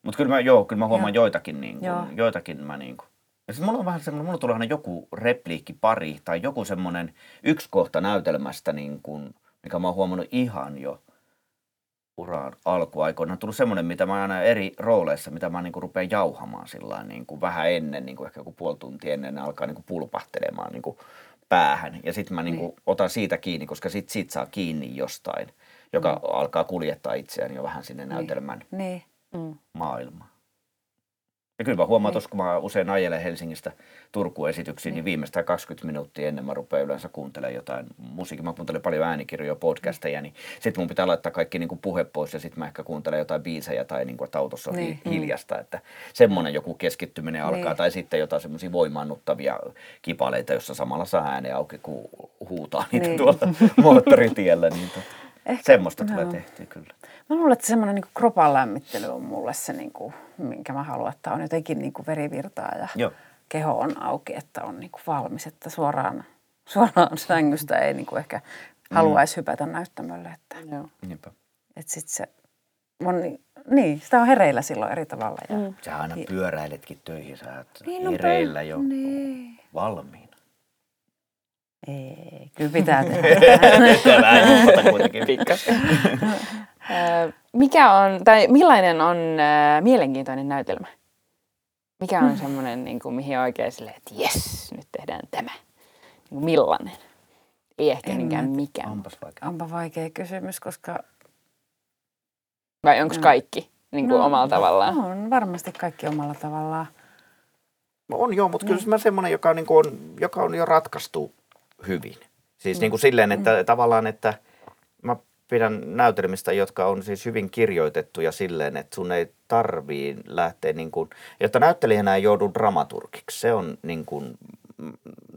Mutta kyllä mä, joo, kyllä mä huomaan Joo. joitakin, niin kuin, Joo. joitakin mä niin kuin. Ja sitten mulla on vähän semmoinen, mulla tulee aina joku repliikki pari tai joku semmoinen yksi kohta näytelmästä, niin kuin, mikä mä oon huomannut ihan jo uraan alkuaikoina. On tullut semmoinen, mitä mä aina eri rooleissa, mitä mä niin kuin rupean jauhamaan sillä niin kuin vähän ennen, niin kuin ehkä joku puoli tuntia ennen ne alkaa niin kuin pulpahtelemaan niin kuin päähän. Ja sitten mä niin kuin otan siitä kiinni, koska sit siitä saa kiinni jostain, joka mm. alkaa kuljettaa itseään jo vähän sinne näytelmän Niin. maailmaan. Ja kyllä mä huomaan tuossa, kun mä usein ajelen Helsingistä Turkuun esityksiin, niin viimeistään 20 minuuttia ennen mä rupean yleensä kuuntelemaan jotain musiikkia. Mä kuuntelen paljon äänikirjoja, podcasteja, niin sitten mun pitää laittaa kaikki niin kuin puhe pois ja sitten mä ehkä kuuntelen jotain biisejä tai niin kuin, että autossa on Niin. niin. hiljasta. Että semmoinen joku keskittyminen alkaa. Niin. Tai sitten jotain semmoisia voimaannuttavia kipaleita, jossa samalla saa äänen auki, kun huutaa niitä Niin. tuolta moottoritiellä. Niin tota, Ehkä- semmoista tulee joo. tehtyä kyllä. Mä luulen, että semmoinen niin kropan lämmittely on mulle se, niin kuin, minkä mä haluan, että on jotenkin niin kuin verivirtaa ja Joo. keho on auki, että on niin kuin valmis, että suoraan, suoraan sängystä ei niin kuin ehkä haluaisi hypätä näyttämölle. Että, Joo. Niinpä. että sit se on, niin- niin, sitä on hereillä silloin eri tavalla. Ja, mm. Sä aina pyöräiletkin töihin, sä oot Niin, no hereillä jo niin. valmiina. Ei, kyllä pitää tehdä. Vähän kuitenkin. Pikkasen. Mikä on, tai millainen on ö, mielenkiintoinen näytelmä? Mikä on semmoinen, niin kuin, mihin oikein silleen, että jes, nyt tehdään tämä. Niin kuin millainen? Ei ehkä En niinkään mä- mikään. Onpas vaikea. Onpa vaikea kysymys, koska Vai onko No. kaikki niin kuin omalla tavallaan? on varmasti kaikki omalla tavallaan. On joo, mutta kyllä mä semmoinen, joka on, niin kuin on, joka on jo ratkaistu hyvin. Siis niin kuin silleen, että tavallaan, että mä pidän näytelmistä, jotka on siis hyvin kirjoitettuja silleen, että sun ei tarvii lähteä niin kuin, jotta näyttelijänä ei joudu dramaturgiksi. Se on niin kuin, mm,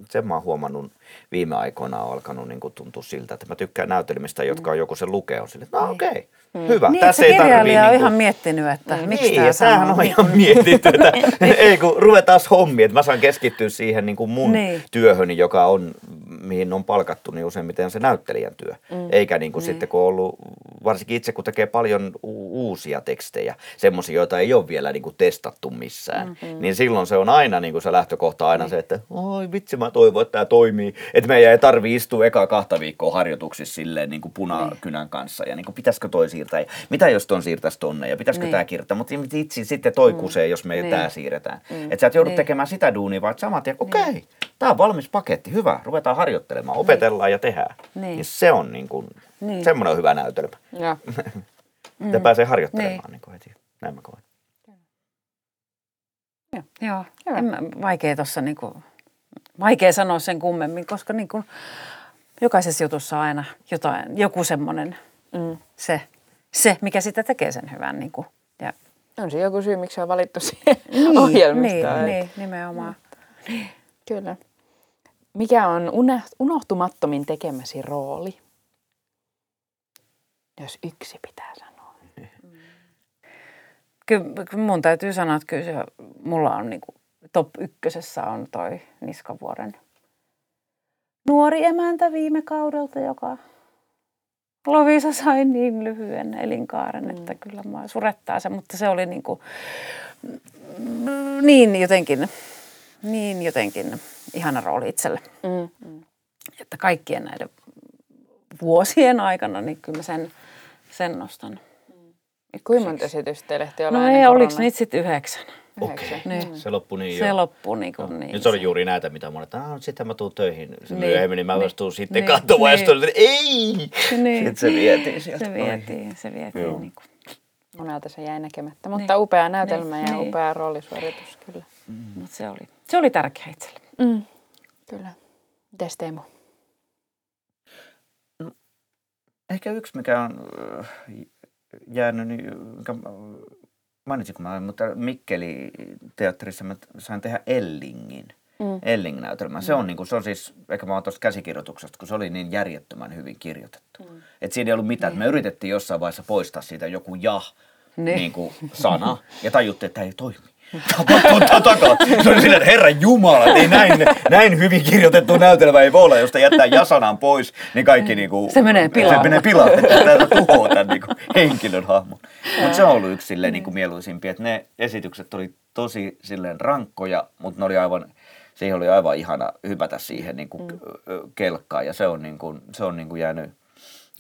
sen mä oon huomannut viime aikoina on alkanut niin kuin tuntua siltä, että mä tykkään näytelmistä, jotka on joku se lukee, on silleen, että no okei, okay, hyvä. Niin, Tässä ei tarvii on niin kuin- ihan miettinyt, että miksi niin, tämä tämähän sanoo. on ihan mietitty, että ei kun ruvetaan hommiin, että mä saan keskittyä siihen niin kuin mun Niin. työhöni, joka on, mihin on palkattu, niin useimmiten se näyttelijän työ. Mm. Eikä niin kuin sitten, kun on ollut, varsinkin itse kun tekee paljon u- uusia tekstejä, semmoisia, joita ei ole vielä niin kuin testattu missään, mm-hmm. niin silloin se on aina niin kuin se lähtökohta aina se, että oi vitsi mä toivon, että tämä toimii. Että meidän ei tarvi istua eka kahta viikkoa harjoituksissa silleen niin kuin punakynän kanssa ja niin kuin, pitäisikö toi siirtää ja mitä jos ton siirtäisi tonne ja pitäisikö Niin. tämä kirjoittaa. Mutta itse sitten toi kusee, jos me Niin. tämä siirretään. Että sä et joudu Niin. tekemään sitä duunia, vaan että saman tien, okei, okay, tämä on valmis paketti, hyvä, ruvetaan harjoittelemaan, opetellaan ja tehdään. Niin. Niin se on niin kuin, Niin. semmoinen hyvä näytelmä. Joo. Mm. Ja pääsee harjoittelemaan niin. Niin. kuin heti. Näin mä koen. Joo, Hyvä. en mä, vaikea tuossa niinku, vaikea sanoa sen kummemmin, koska niinku, jokaisessa jutussa on aina jotain, joku semmoinen Mm. se, se, mikä sitä tekee sen hyvän. Niinku. Ja, On se joku syy, miksi se on valittu siihen ohjelmistoon. Niin, niin, nimenomaan. Kyllä. Mikä on unohtumattomin tekemäsi rooli? Jos yksi pitää sanoa. Kyllä mun täytyy sanoa, että kyllä se, mulla on niinku, top ykkösessä on toi Niskavuoren nuori emäntä viime kaudelta, joka Lovisa sai niin lyhyen elinkaaren, mm. että kyllä mä surettaa se, mutta se oli niinku, mm, niin jotenkin, niin jotenkin ihana rooli itselle. Mm. Että kaikkien näiden vuosien aikana, niin kyllä mä sen, sen nostan. Kuinka monta esitystä teille No ei, oliko niitä sitten yhdeksän? Okei, Niin. se loppui niin Se joo. loppui niin kuin niin. Nyt se oli juuri näitä, mitä monet, ah, sitten mä tuun töihin se Niin, myöhemmin, niin mä niin, vastun sitten niin, katsomaan, ja niin. sitten oli, ei! Niin. Sitten se vietiin sieltä. Se vietiin, se vietiin. Joo. Niin kuin. Monelta se jäi näkemättä, mutta upea näytelmä Niin, ja niin. upea roolisuoritus kyllä. Mut se, oli, se oli tärkeä itselle. Mm. Kyllä. Mites Teemu? Ehkä yksi, mikä on äh, jäänyt, niin, mikä mainitsinko mä, mutta Mikkeli teatterissa mä sain tehdä Ellingin. Mm. Elling-näytelmä. Se on, niin kuin, se on siis, ehkä mä oon tuosta käsikirjoituksesta, kun se oli niin järjettömän hyvin kirjoitettu. Mm. Että siinä ei ollut mitään. Me yritettiin jossain vaiheessa poistaa siitä joku ja Niin. niin kuin sana ja tajuttiin, että ei toimi. Tapahtuu takaa. Se oli sillä, että herran jumala, ei näin, näin hyvin kirjoitettu näytelmä ei voi olla, jos te jättää ja-sanan pois, niin kaikki niin kuin, Se menee pilalle. Se menee pilalle, että täältä tuhoaa tämän niin kuin, henkilön hahmon. Mutta se on ollut yksi silleen, niin kuin mieluisimpia, että ne esitykset oli tosi silleen rankkoja, mutta ne oli aivan, siihen oli aivan ihana hypätä siihen niin mm. kelkkaan ja se on, niin kuin, se on niin kuin jäänyt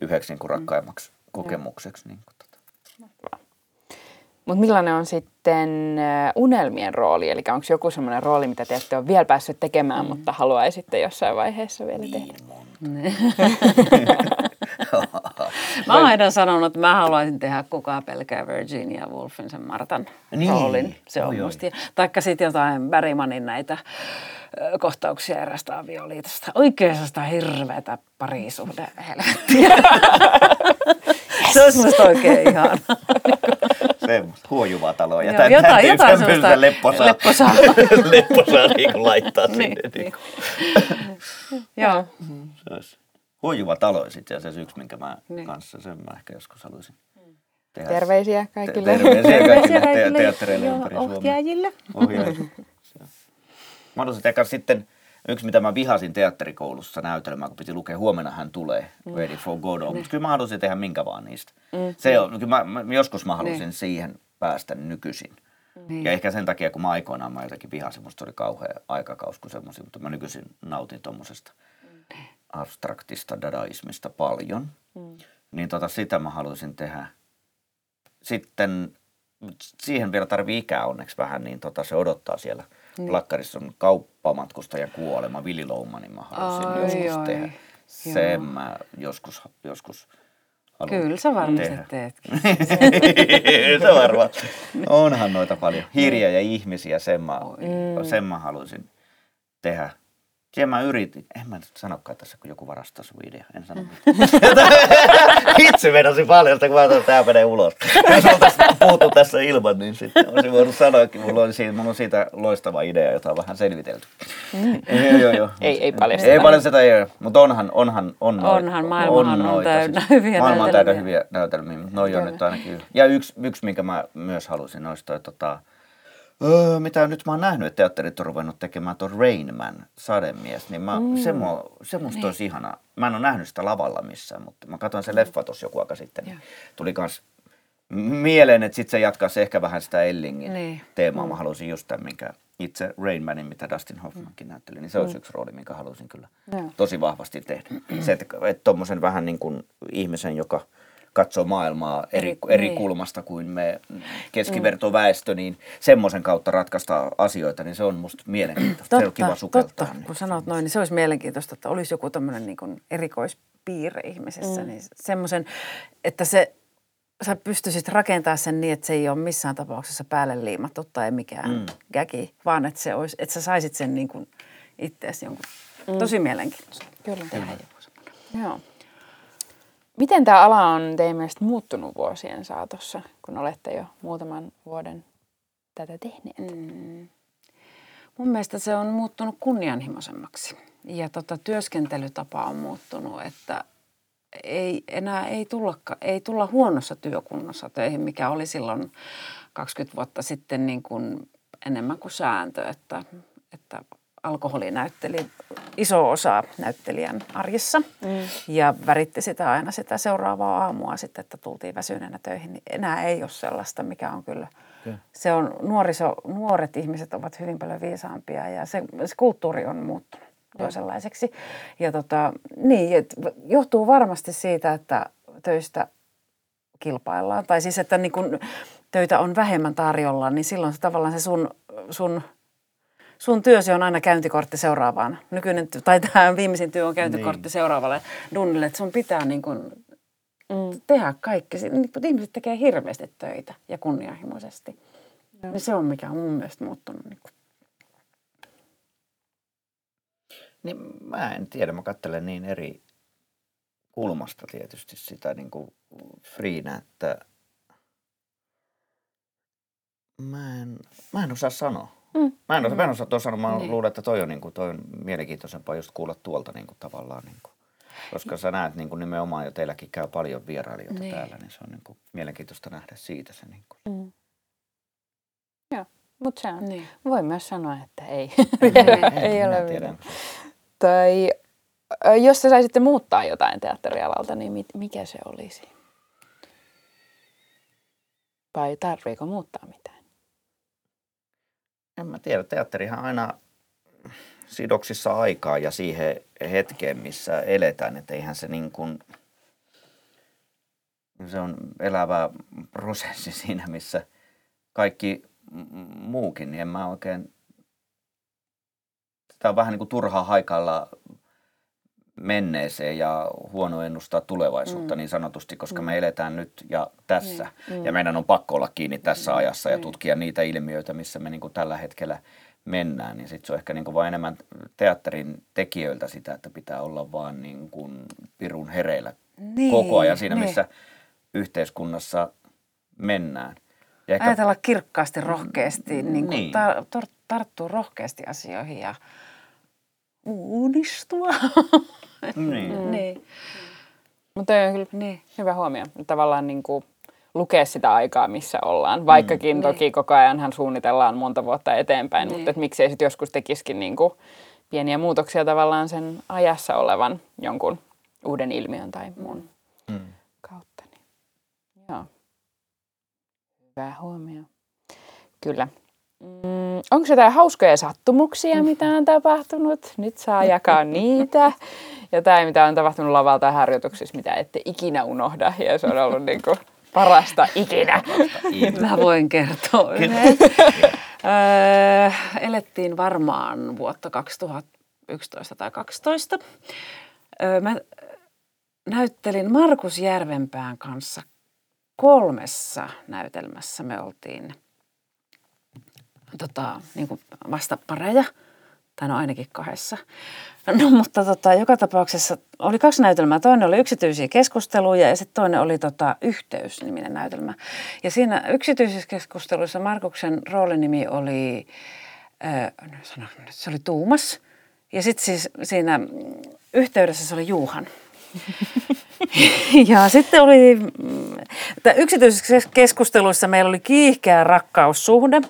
yhdeksi niin kuin rakkaimmaksi kokemukseksi. Niin kuin, tota. Mutta millainen on sitten unelmien rooli? Eli onko joku semmoinen rooli, mitä te ette ole vielä päässyt tekemään, mm. mutta haluaisitte jossain vaiheessa vielä tehdä? Mä oon aina sanonut, että mä haluaisin tehdä Kuka pelkää Virginia Woolfin sen Martan Niin. roolin. Se on musta. Taikka sitten jotain Bergmanin näitä kohtauksia erästä avioliitosta. Oikein sellaista hirveätä parisuhde helvettiä. se olisi musta oikein ihana. Semmoista huojuvaa taloa ja tämän, jotain- tämän jotain semmoista lepposaa, lepposaa. lepposaa niin kuin laittaa Niin, sinne. Niin. niin. Joo. Se olisi huojuva talo sitten ja se yksi, minkä mä Niin. kanssa, sen mä ehkä joskus haluaisin tehdä. Terveisiä Te- kaikille. Terveisiä kaikille te- kaikille teattereille joo, ympäri Suomea. ohjaajille. Ohjaajille. On. Mä haluaisin tehdä sitten yksi, mitä mä vihasin teatterikoulussa näytelmää, kun piti lukea Huomenna hän tulee, Ready for Godot. Mutta kyllä mä haluaisin tehdä minkä vaan niistä. Se on, kyllä mä, mä, joskus mä halusin siihen päästä nykyisin. Niin. Ja ehkä sen takia, kun mä aikoinaan mä jotenkin vihasin, musta oli kauhea aikakaus kuin semmoisia, mutta mä nykyisin nautin tuommoisesta abstraktista dadaismista paljon. Niin tota, sitä mä haluaisin tehdä. Sitten siihen vielä tarvii ikää onneksi vähän, niin tota, se odottaa siellä. Niin. Plakkarissa on kauppamatkustajan kuolema, Vili Loumanin mä haluaisin Ai, joskus oi. tehdä. Sen mä joskus, joskus haluan Kyllä sä varmasti tehdä. teetkin. se varmaan. Onhan noita paljon. Hirjä ja ihmisiä, sen mä, sen mä haluaisin tehdä. Siihen mä yritin, en mä nyt sanokaan tässä, kun joku varastaa sun idea, en sano mitään. Itse vedasin paljon sitä, kun mä ajattelin, että tää menee ulos. Jos oltaisiin puhuttu tässä ilman, niin sitten olisin voinut sanoakin, mulla on siitä, mulla on siitä loistava idea, jota on vähän selvitelty. Joo, joo, joo. Ei- ei paljasteta. Ei paljasteta, ei, mutta onhan, onhan, on Onhan, maailmahan on noita täynnä siis. hyviä Maailma on täynnä hyviä näytelmiä, mutta noi on nyt ainakin. Ja yksi, yksi minkä mä myös halusin, olisi toi tota, öö, mitä nyt mä oon nähnyt, että teatterit on ruvennut tekemään tuon Rain Man, sademies, niin mä, mm. se, mua, se musta niin. olisi ihana. Mä en ole nähnyt sitä lavalla missään, mutta mä katsoin sen leffa tuossa joku aika sitten, niin tuli kans mieleen, että sitten se jatkaisi ehkä vähän sitä Ellingin Niin. teemaa. Mä halusin just tämän, minkä itse Rain Manin, mitä Dustin Hoffmankin näytteli, niin se olisi yksi rooli, minkä halusin kyllä Joo. tosi vahvasti tehdä. Se, että, tommosen vähän niin kuin ihmisen, joka katsoo maailmaa eri, Eri- eri niin. kulmasta kuin me keskivertoväestö, niin semmoisen kautta ratkaista asioita, niin se on musta mielenkiintoista. se on kiva sukeltaa. totta. Kun sanot noin, niin se olisi mielenkiintoista, että olisi joku tämmöinen niin kuin erikoispiirre ihmisessä. Mm. Niin semmoisen, että se, sä pystyisit rakentamaan sen niin, että se ei ole missään tapauksessa päälle liimattu tai mikään mm. gägi, vaan että, se olisi, että sä saisit sen niin kuin itseäsi jonkun. Mm. Tosi mielenkiintoista. Kyllä. Tehdä. Joo. Miten tämä ala on teidän mielestä muuttunut vuosien saatossa, kun olette jo muutaman vuoden tätä tehneet? Mm. Mun mielestä se on muuttunut kunnianhimoisemmaksi ja tota, työskentelytapa on muuttunut, että ei enää ei, tullakaan, ei tulla huonossa työkunnossa töihin, mikä oli silloin 20 vuotta sitten niin kuin enemmän kuin sääntö, että, että alkoholi näytteli iso osa näyttelijän arjessa mm. ja väritti sitä aina sitä seuraavaa aamua sitten, että tultiin väsyneenä töihin. Niin enää ei ole sellaista, mikä on kyllä se on nuoriso, nuoret ihmiset ovat hyvin paljon viisaampia ja se, se kulttuuri on muuttunut toisenlaiseksi. Ja tota, niin, et johtuu varmasti siitä, että töistä kilpaillaan. Tai siis, että niin kun, töitä on vähemmän tarjolla, niin silloin se tavallaan se sun, sun, sun työsi on aina käyntikortti seuraavaan. Nykyinen, tai tämä viimeisin työ on käyntikortti niin. seuraavalle dunnille, että sun pitää niin kuin mm. tehdä kaikki. Niin, ihmiset tekee hirveästi töitä ja kunnianhimoisesti. Niin se on mikä on mun mielestä muuttunut. Niin kuin. Niin mä en tiedä, mä katselen niin eri kulmasta tietysti sitä niin kuin friinä, että mä en, mä en osaa sanoa. Mm. Mä en, mm. mä en osaa tuossa sanoa, mä niin. luulen, että toi on, niin kuin, toi on mielenkiintoisempaa just kuulla tuolta niin kuin, tavallaan. Niin kuin. Koska sä näet niin kuin nimenomaan, jo teilläkin käy paljon vierailijoita niin. täällä, niin se on niin kuin, mielenkiintoista nähdä siitä se. Niin kuin. Mm. Joo, mutta se on. Niin. Voi myös sanoa, että ei. ei, ei, ei ole mitään. Tai jos te saisitte muuttaa jotain teatterialalta, niin mikä se olisi? Vai tarviiko muuttaa mitään? En mä tiedä. Teatterihan aina sidoksissa aikaa ja siihen hetkeen, missä eletään. Että eihän se niin kuin, se on elävä prosessi siinä, missä kaikki muukin, niin en mä oikein, sitä on vähän niin kuin turhaa haikailla menneeseen ja huono ennustaa tulevaisuutta mm. niin sanotusti, koska mm. me eletään nyt ja tässä. Mm. Ja meidän on pakko olla kiinni tässä mm. ajassa ja mm. tutkia niitä ilmiöitä, missä me niin kuin tällä hetkellä mennään. Niin sitten se on ehkä niin kuin vain enemmän teatterin tekijöiltä sitä, että pitää olla vaan niin kuin pirun hereillä niin, koko ajan siinä, niin. missä yhteiskunnassa mennään. Ja ehkä... Ajatella kirkkaasti, rohkeasti, niin kuin niin. tar- tarttuu rohkeasti asioihin ja uudistua. Niin. Mm. niin. Mutta on kyllä niin. hyvä huomio. Tavallaan niin kuin lukea sitä aikaa, missä ollaan. Vaikkakin mm. toki niin. koko ajanhan suunnitellaan monta vuotta eteenpäin, niin. mutta et miksei sitten joskus tekisikin niin kuin pieniä muutoksia tavallaan sen ajassa olevan jonkun uuden ilmiön tai muun mm. kautta. Niin. Joo. Hyvä huomio. Kyllä. Mm, onko jotain hauskoja sattumuksia, mitä on tapahtunut? Nyt saa jakaa niitä. Jotain, mitä on tapahtunut lavalta ja harjoituksissa, mitä ette ikinä unohda. Ja se on ollut niin kuin parasta ikinä. Mä voin kertoa elettiin varmaan vuotta 2011 tai 2012. mä näyttelin Markus Järvenpään kanssa kolmessa näytelmässä. Me oltiin – tota, niin kuin vastapareja, tai no ainakin kahdessa. No mutta tota, joka tapauksessa oli kaksi näytelmää. Toinen oli yksityisiä keskusteluja ja sitten toinen oli tota, Yhteys-niminen näytelmä. Ja siinä yksityisissä keskusteluissa Markuksen roolinimi oli, äh, se oli Tuumas. Ja sitten siis siinä yhteydessä se oli Juuhan. ja sitten oli, yksityisissä keskusteluissa meillä oli kiihkeä rakkaussuhde.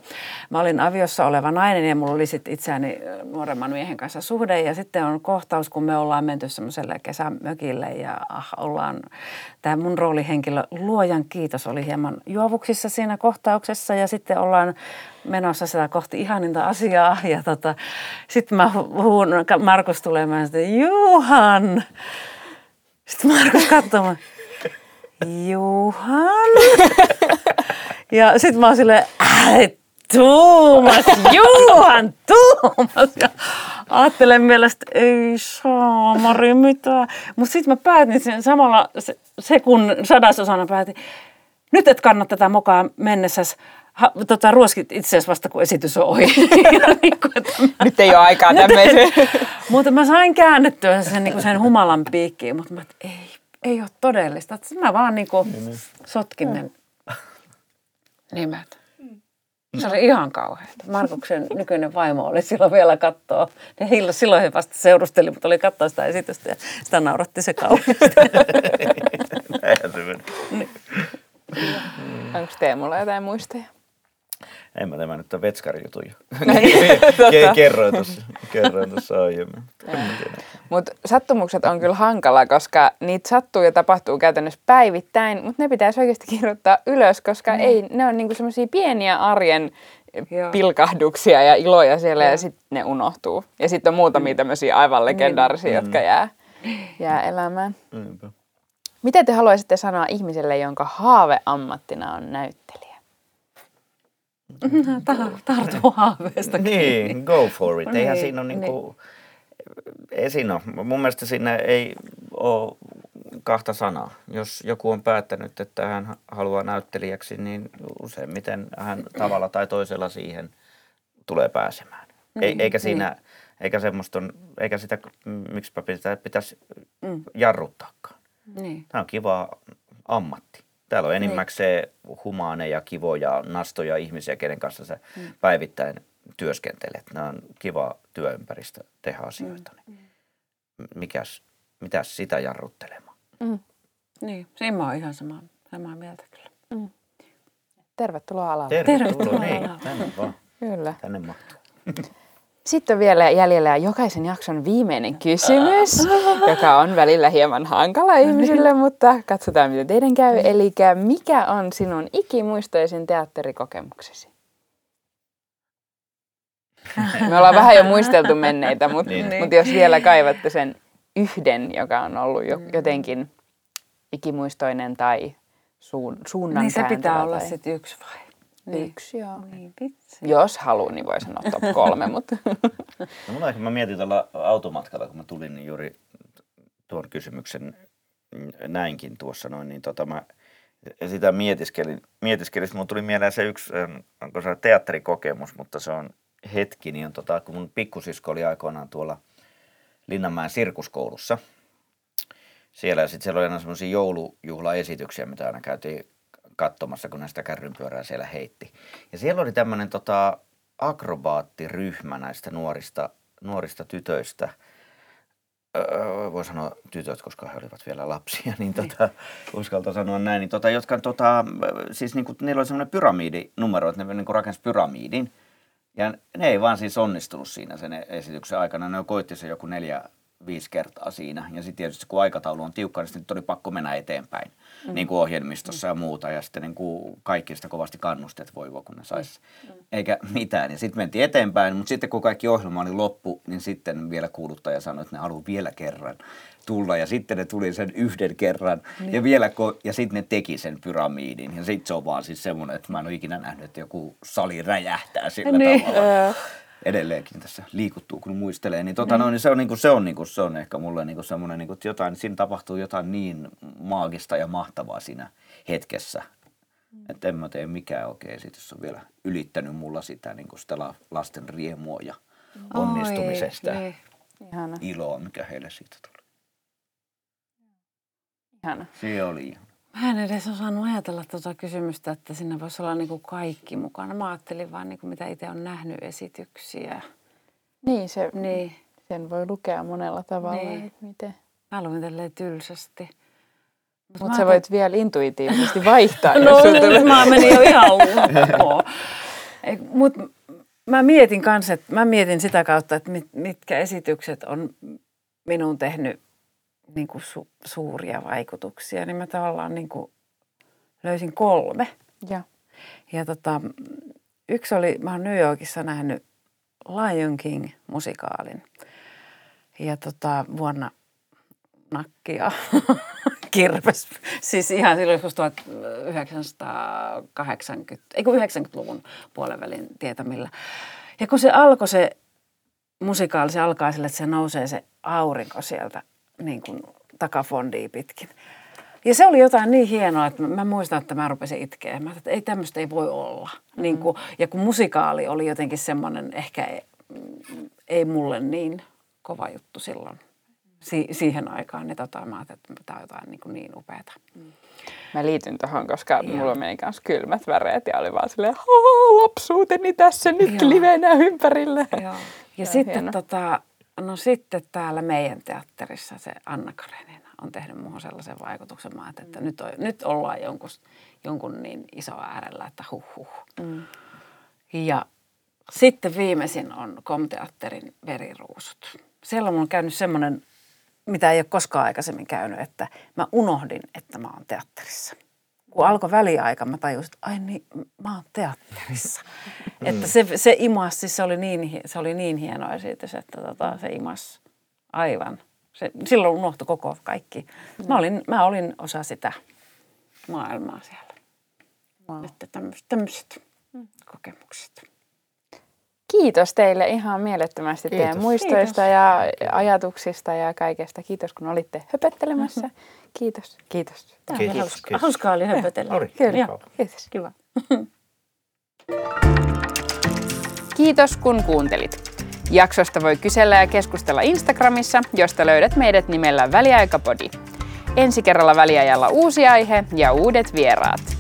Mä olin aviossa oleva nainen ja mulla oli sitten itseäni nuoremman miehen kanssa suhde. Ja sitten on kohtaus, kun me ollaan menty semmoiselle kesämökille ja ah, ollaan, tämä mun roolihenkilö, luojan kiitos, oli hieman juovuksissa siinä kohtauksessa. Ja sitten ollaan menossa sitä kohti ihaninta asiaa. Ja tota, sitten mä huun, Markus tulee mä Juhan, sitten Markus katsoo Juhan. ja sitten mä oon silleen, Tuomas, Juhan, Tuomas. Ja ajattelen mielestä, ei saamari mitään. Mutta sitten mä päätin sen samalla sekun sadasosana päätin, nyt et kannata tätä mokaa mennessäsi ha, tota, ruoskit itse asiassa vasta, kun esitys on ohi. niin kuin, että mä, Nyt ei ole aikaa tämmöiseen. mutta mä sain käännettyä sen, niin kuin sen humalan piikkiin, mutta mä, ei, ei ole todellista. Että mä vaan niin kuin niin, niin. sotkin ne nimet. Se oli ihan kauheaa. Markuksen nykyinen vaimo oli silloin vielä kattoa. Ne silloin he vasta seurusteli, mutta oli katsoa sitä esitystä ja sitä nauratti se kauheasti. Niin. Onko Teemulla jotain muistoja? En mä tämä nyt on vetskari jutuja. kerroin tuossa, kerroin tuossa aiemmin. Mutta sattumukset on kyllä hankala, koska niitä sattuu ja tapahtuu käytännössä päivittäin, mutta ne pitäisi oikeasti kirjoittaa ylös, koska mm. ei, ne on niinku semmoisia pieniä arjen Joo. pilkahduksia ja iloja siellä Joo. ja sitten ne unohtuu. Ja sitten on muutamia mm. tämmöisiä aivan legendaarisia, mm. jotka jää, jää elämään. Mm. Mitä te haluaisitte sanoa ihmiselle, jonka haaveammattina on näyttelijä? Tartu haaveesta. Niin, go for it. Eihän Niin, siinä ole niinku, ei siinä ole. Mun mielestä siinä ei ole kahta sanaa. Jos joku on päättänyt, että hän haluaa näyttelijäksi, niin useimmiten hän tavalla tai toisella siihen tulee pääsemään. Ei, eikä siinä, eikä semmoista, on, eikä sitä, miksipä pitää, pitäisi jarruttaakaan. Niin. Tämä on kiva ammatti. Täällä on enimmäkseen humaaneja, kivoja, nastoja ihmisiä, kenen kanssa sä päivittäin työskentelet. Nämä on kiva työympäristö tehdä asioita. Niin mikäs, mitäs sitä jarruttelemaan? Niin, siinä mä oon ihan samaa, samaa mieltä kyllä. Tervetuloa alalle. Tervetuloa. Tervetuloa. Niin, tänne vaan. Kyllä. Tänne mahtuu. Sitten on vielä jäljellä jokaisen jakson viimeinen kysymys, joka on välillä hieman hankala ihmisille, mutta katsotaan mitä teidän käy. Eli mikä on sinun ikimuistoisin teatterikokemuksesi? Me ollaan vähän jo muisteltu menneitä, mutta, Niin. mutta jos vielä kaivatte sen yhden, joka on ollut jo, jotenkin ikimuistoinen tai suun, suunnan Niin se pitää olla tai sitten yksi vai? Niin. yksi, joo. Niin, vitsi. Jos haluaa, niin voi sanoa top kolme, mutta No mulla ehkä mä mietin tällä automatkalla, kun mä tulin, niin juuri tuon kysymyksen näinkin tuossa noin, niin tota mä sitä mietiskelin, mietiskelin. Mulla tuli mieleen se yksi, onko se teatterikokemus, mutta se on hetki, niin on tota, kun mun pikkusisko oli aikoinaan tuolla Linnanmäen sirkuskoulussa. Siellä, ja sitten siellä oli aina semmoisia joulujuhlaesityksiä, mitä aina käytiin katsomassa, kun ne sitä kärrynpyörää siellä heitti. Ja siellä oli tämmöinen tota, akrobaattiryhmä näistä nuorista, nuorista tytöistä. Öö, voi sanoa tytöt, koska he olivat vielä lapsia, niin tota, uskalta sanoa näin, niin tota, jotka tota, siis niinku, niillä oli semmoinen pyramidinumero, että ne niinku rakensi pyramidin. Ja ne ei vaan siis onnistunut siinä sen esityksen aikana. Ne koitti se joku neljä, viisi kertaa siinä. Ja sitten tietysti kun aikataulu on tiukka, niin sitten oli pakko mennä eteenpäin. Mm. Niin kuin ohjelmistossa ja muuta. Ja sitten niin kuin kaikki sitä kovasti kannusti, että voi kun ne sais. Mm. Eikä mitään. Ja sitten mentiin eteenpäin. Mutta sitten kun kaikki ohjelma oli loppu, niin sitten vielä kuuluttaja sanoi, että ne haluaa vielä kerran tulla. Ja sitten ne tuli sen yhden kerran. Niin. Ja, vielä ja sitten ne teki sen pyramidin. Ja sitten se on vaan siis semmoinen, että mä en ole ikinä nähnyt, että joku sali räjähtää sillä Niin. tavalla edelleenkin tässä liikuttuu, kun muistelee, niin, tota, no, niin se on, niin kuin, se on, niin kuin, se on ehkä mulle niin kuin semmoinen, niin kuin, että jotain, siinä tapahtuu jotain niin maagista ja mahtavaa siinä hetkessä, että en mä tee mikään oikein esitys on vielä ylittänyt mulla sitä, niin kuin sitä la- lasten riemua ja onnistumisesta, Oi, ihana, iloa, mikä heille siitä tuli. ihana. Se oli ihan. Mä en edes osannut ajatella tuota kysymystä, että siinä voisi olla niinku kaikki mukana. Mä ajattelin vaan, niinku, mitä itse on nähnyt esityksiä. Niin, se, Niin. sen voi lukea monella tavalla, Niin. niin. että miten. Mä luin tälleen tylsästi. Mutta mä sä voit vielä intuitiivisesti vaihtaa, No nyt tulee. mä menin jo ihan lukkoon. Mutta mä mietin kanssa, että mä mietin sitä kautta, että mit, mitkä esitykset on minun tehnyt niin kuin su, suuria vaikutuksia, niin mä tavallaan niin kuin löysin kolme. Ja. Ja tota, yksi oli, mä oon New Yorkissa nähnyt Lion King-musikaalin. Ja tota, vuonna nakkia kirves. Siis ihan silloin joskus 1980, ei kun 90-luvun puolen välin tietämillä. Ja kun se alkoi se musikaali, se alkaa sille, että se nousee se aurinko sieltä niin kuin takafondia pitkin. Ja se oli jotain niin hienoa, että mä muistan, että mä rupesin itkeä. Mä että ei tämmöistä ei voi olla. Mm. Niin kuin, ja kun musikaali oli jotenkin semmoinen, ehkä ei, ei mulle niin kova juttu silloin si- siihen aikaan, niin tota, mä ajattelin, että tämä on jotain niin, niin upeata. Mä liityn tuohon, koska Joo. mulla meni kanssa kylmät väreet ja oli vaan silleen, lapsuuteni tässä nyt Joo. livenä ympärillä. Joo. Ja Joo, sitten, hieno. tota, no sitten täällä meidän teatterissa se Anna Karenina on tehnyt muuhun sellaisen vaikutuksen. Mä että nyt, on, nyt ollaan jonkun, jonkun niin iso äärellä, että huh huh. Mm. Ja sitten viimeisin on Komteatterin veriruusut. Siellä on käynyt semmoinen, mitä ei ole koskaan aikaisemmin käynyt, että mä unohdin, että mä oon teatterissa. Kun alkoi väliaika, mä tajusin, että ai niin, mä oon teatterissa. että se, se imas, siis se oli niin, se oli niin hieno esitys, että tota, se imas aivan. Se, silloin unohtui koko kaikki. Mä olin, mä olin osa sitä maailmaa siellä. Wow. Että tämmöiset. tämmöiset. kokemukset. Kiitos teille ihan mielettömästi Kiitos. teidän muistoista ja ajatuksista ja kaikesta. Kiitos kun olitte höpöttelemässä. Kiitos, kiitos. Tämä Kiitos, oli hauska, kiitos. hauskaa oli höpötellä. Oli, Kyllä. Kiitos. Kiva. Kiitos kun kuuntelit. Jaksosta voi kysellä ja keskustella Instagramissa, josta löydät meidät nimellä Väliaikapodi. Ensi kerralla väliajalla uusi aihe ja uudet vieraat.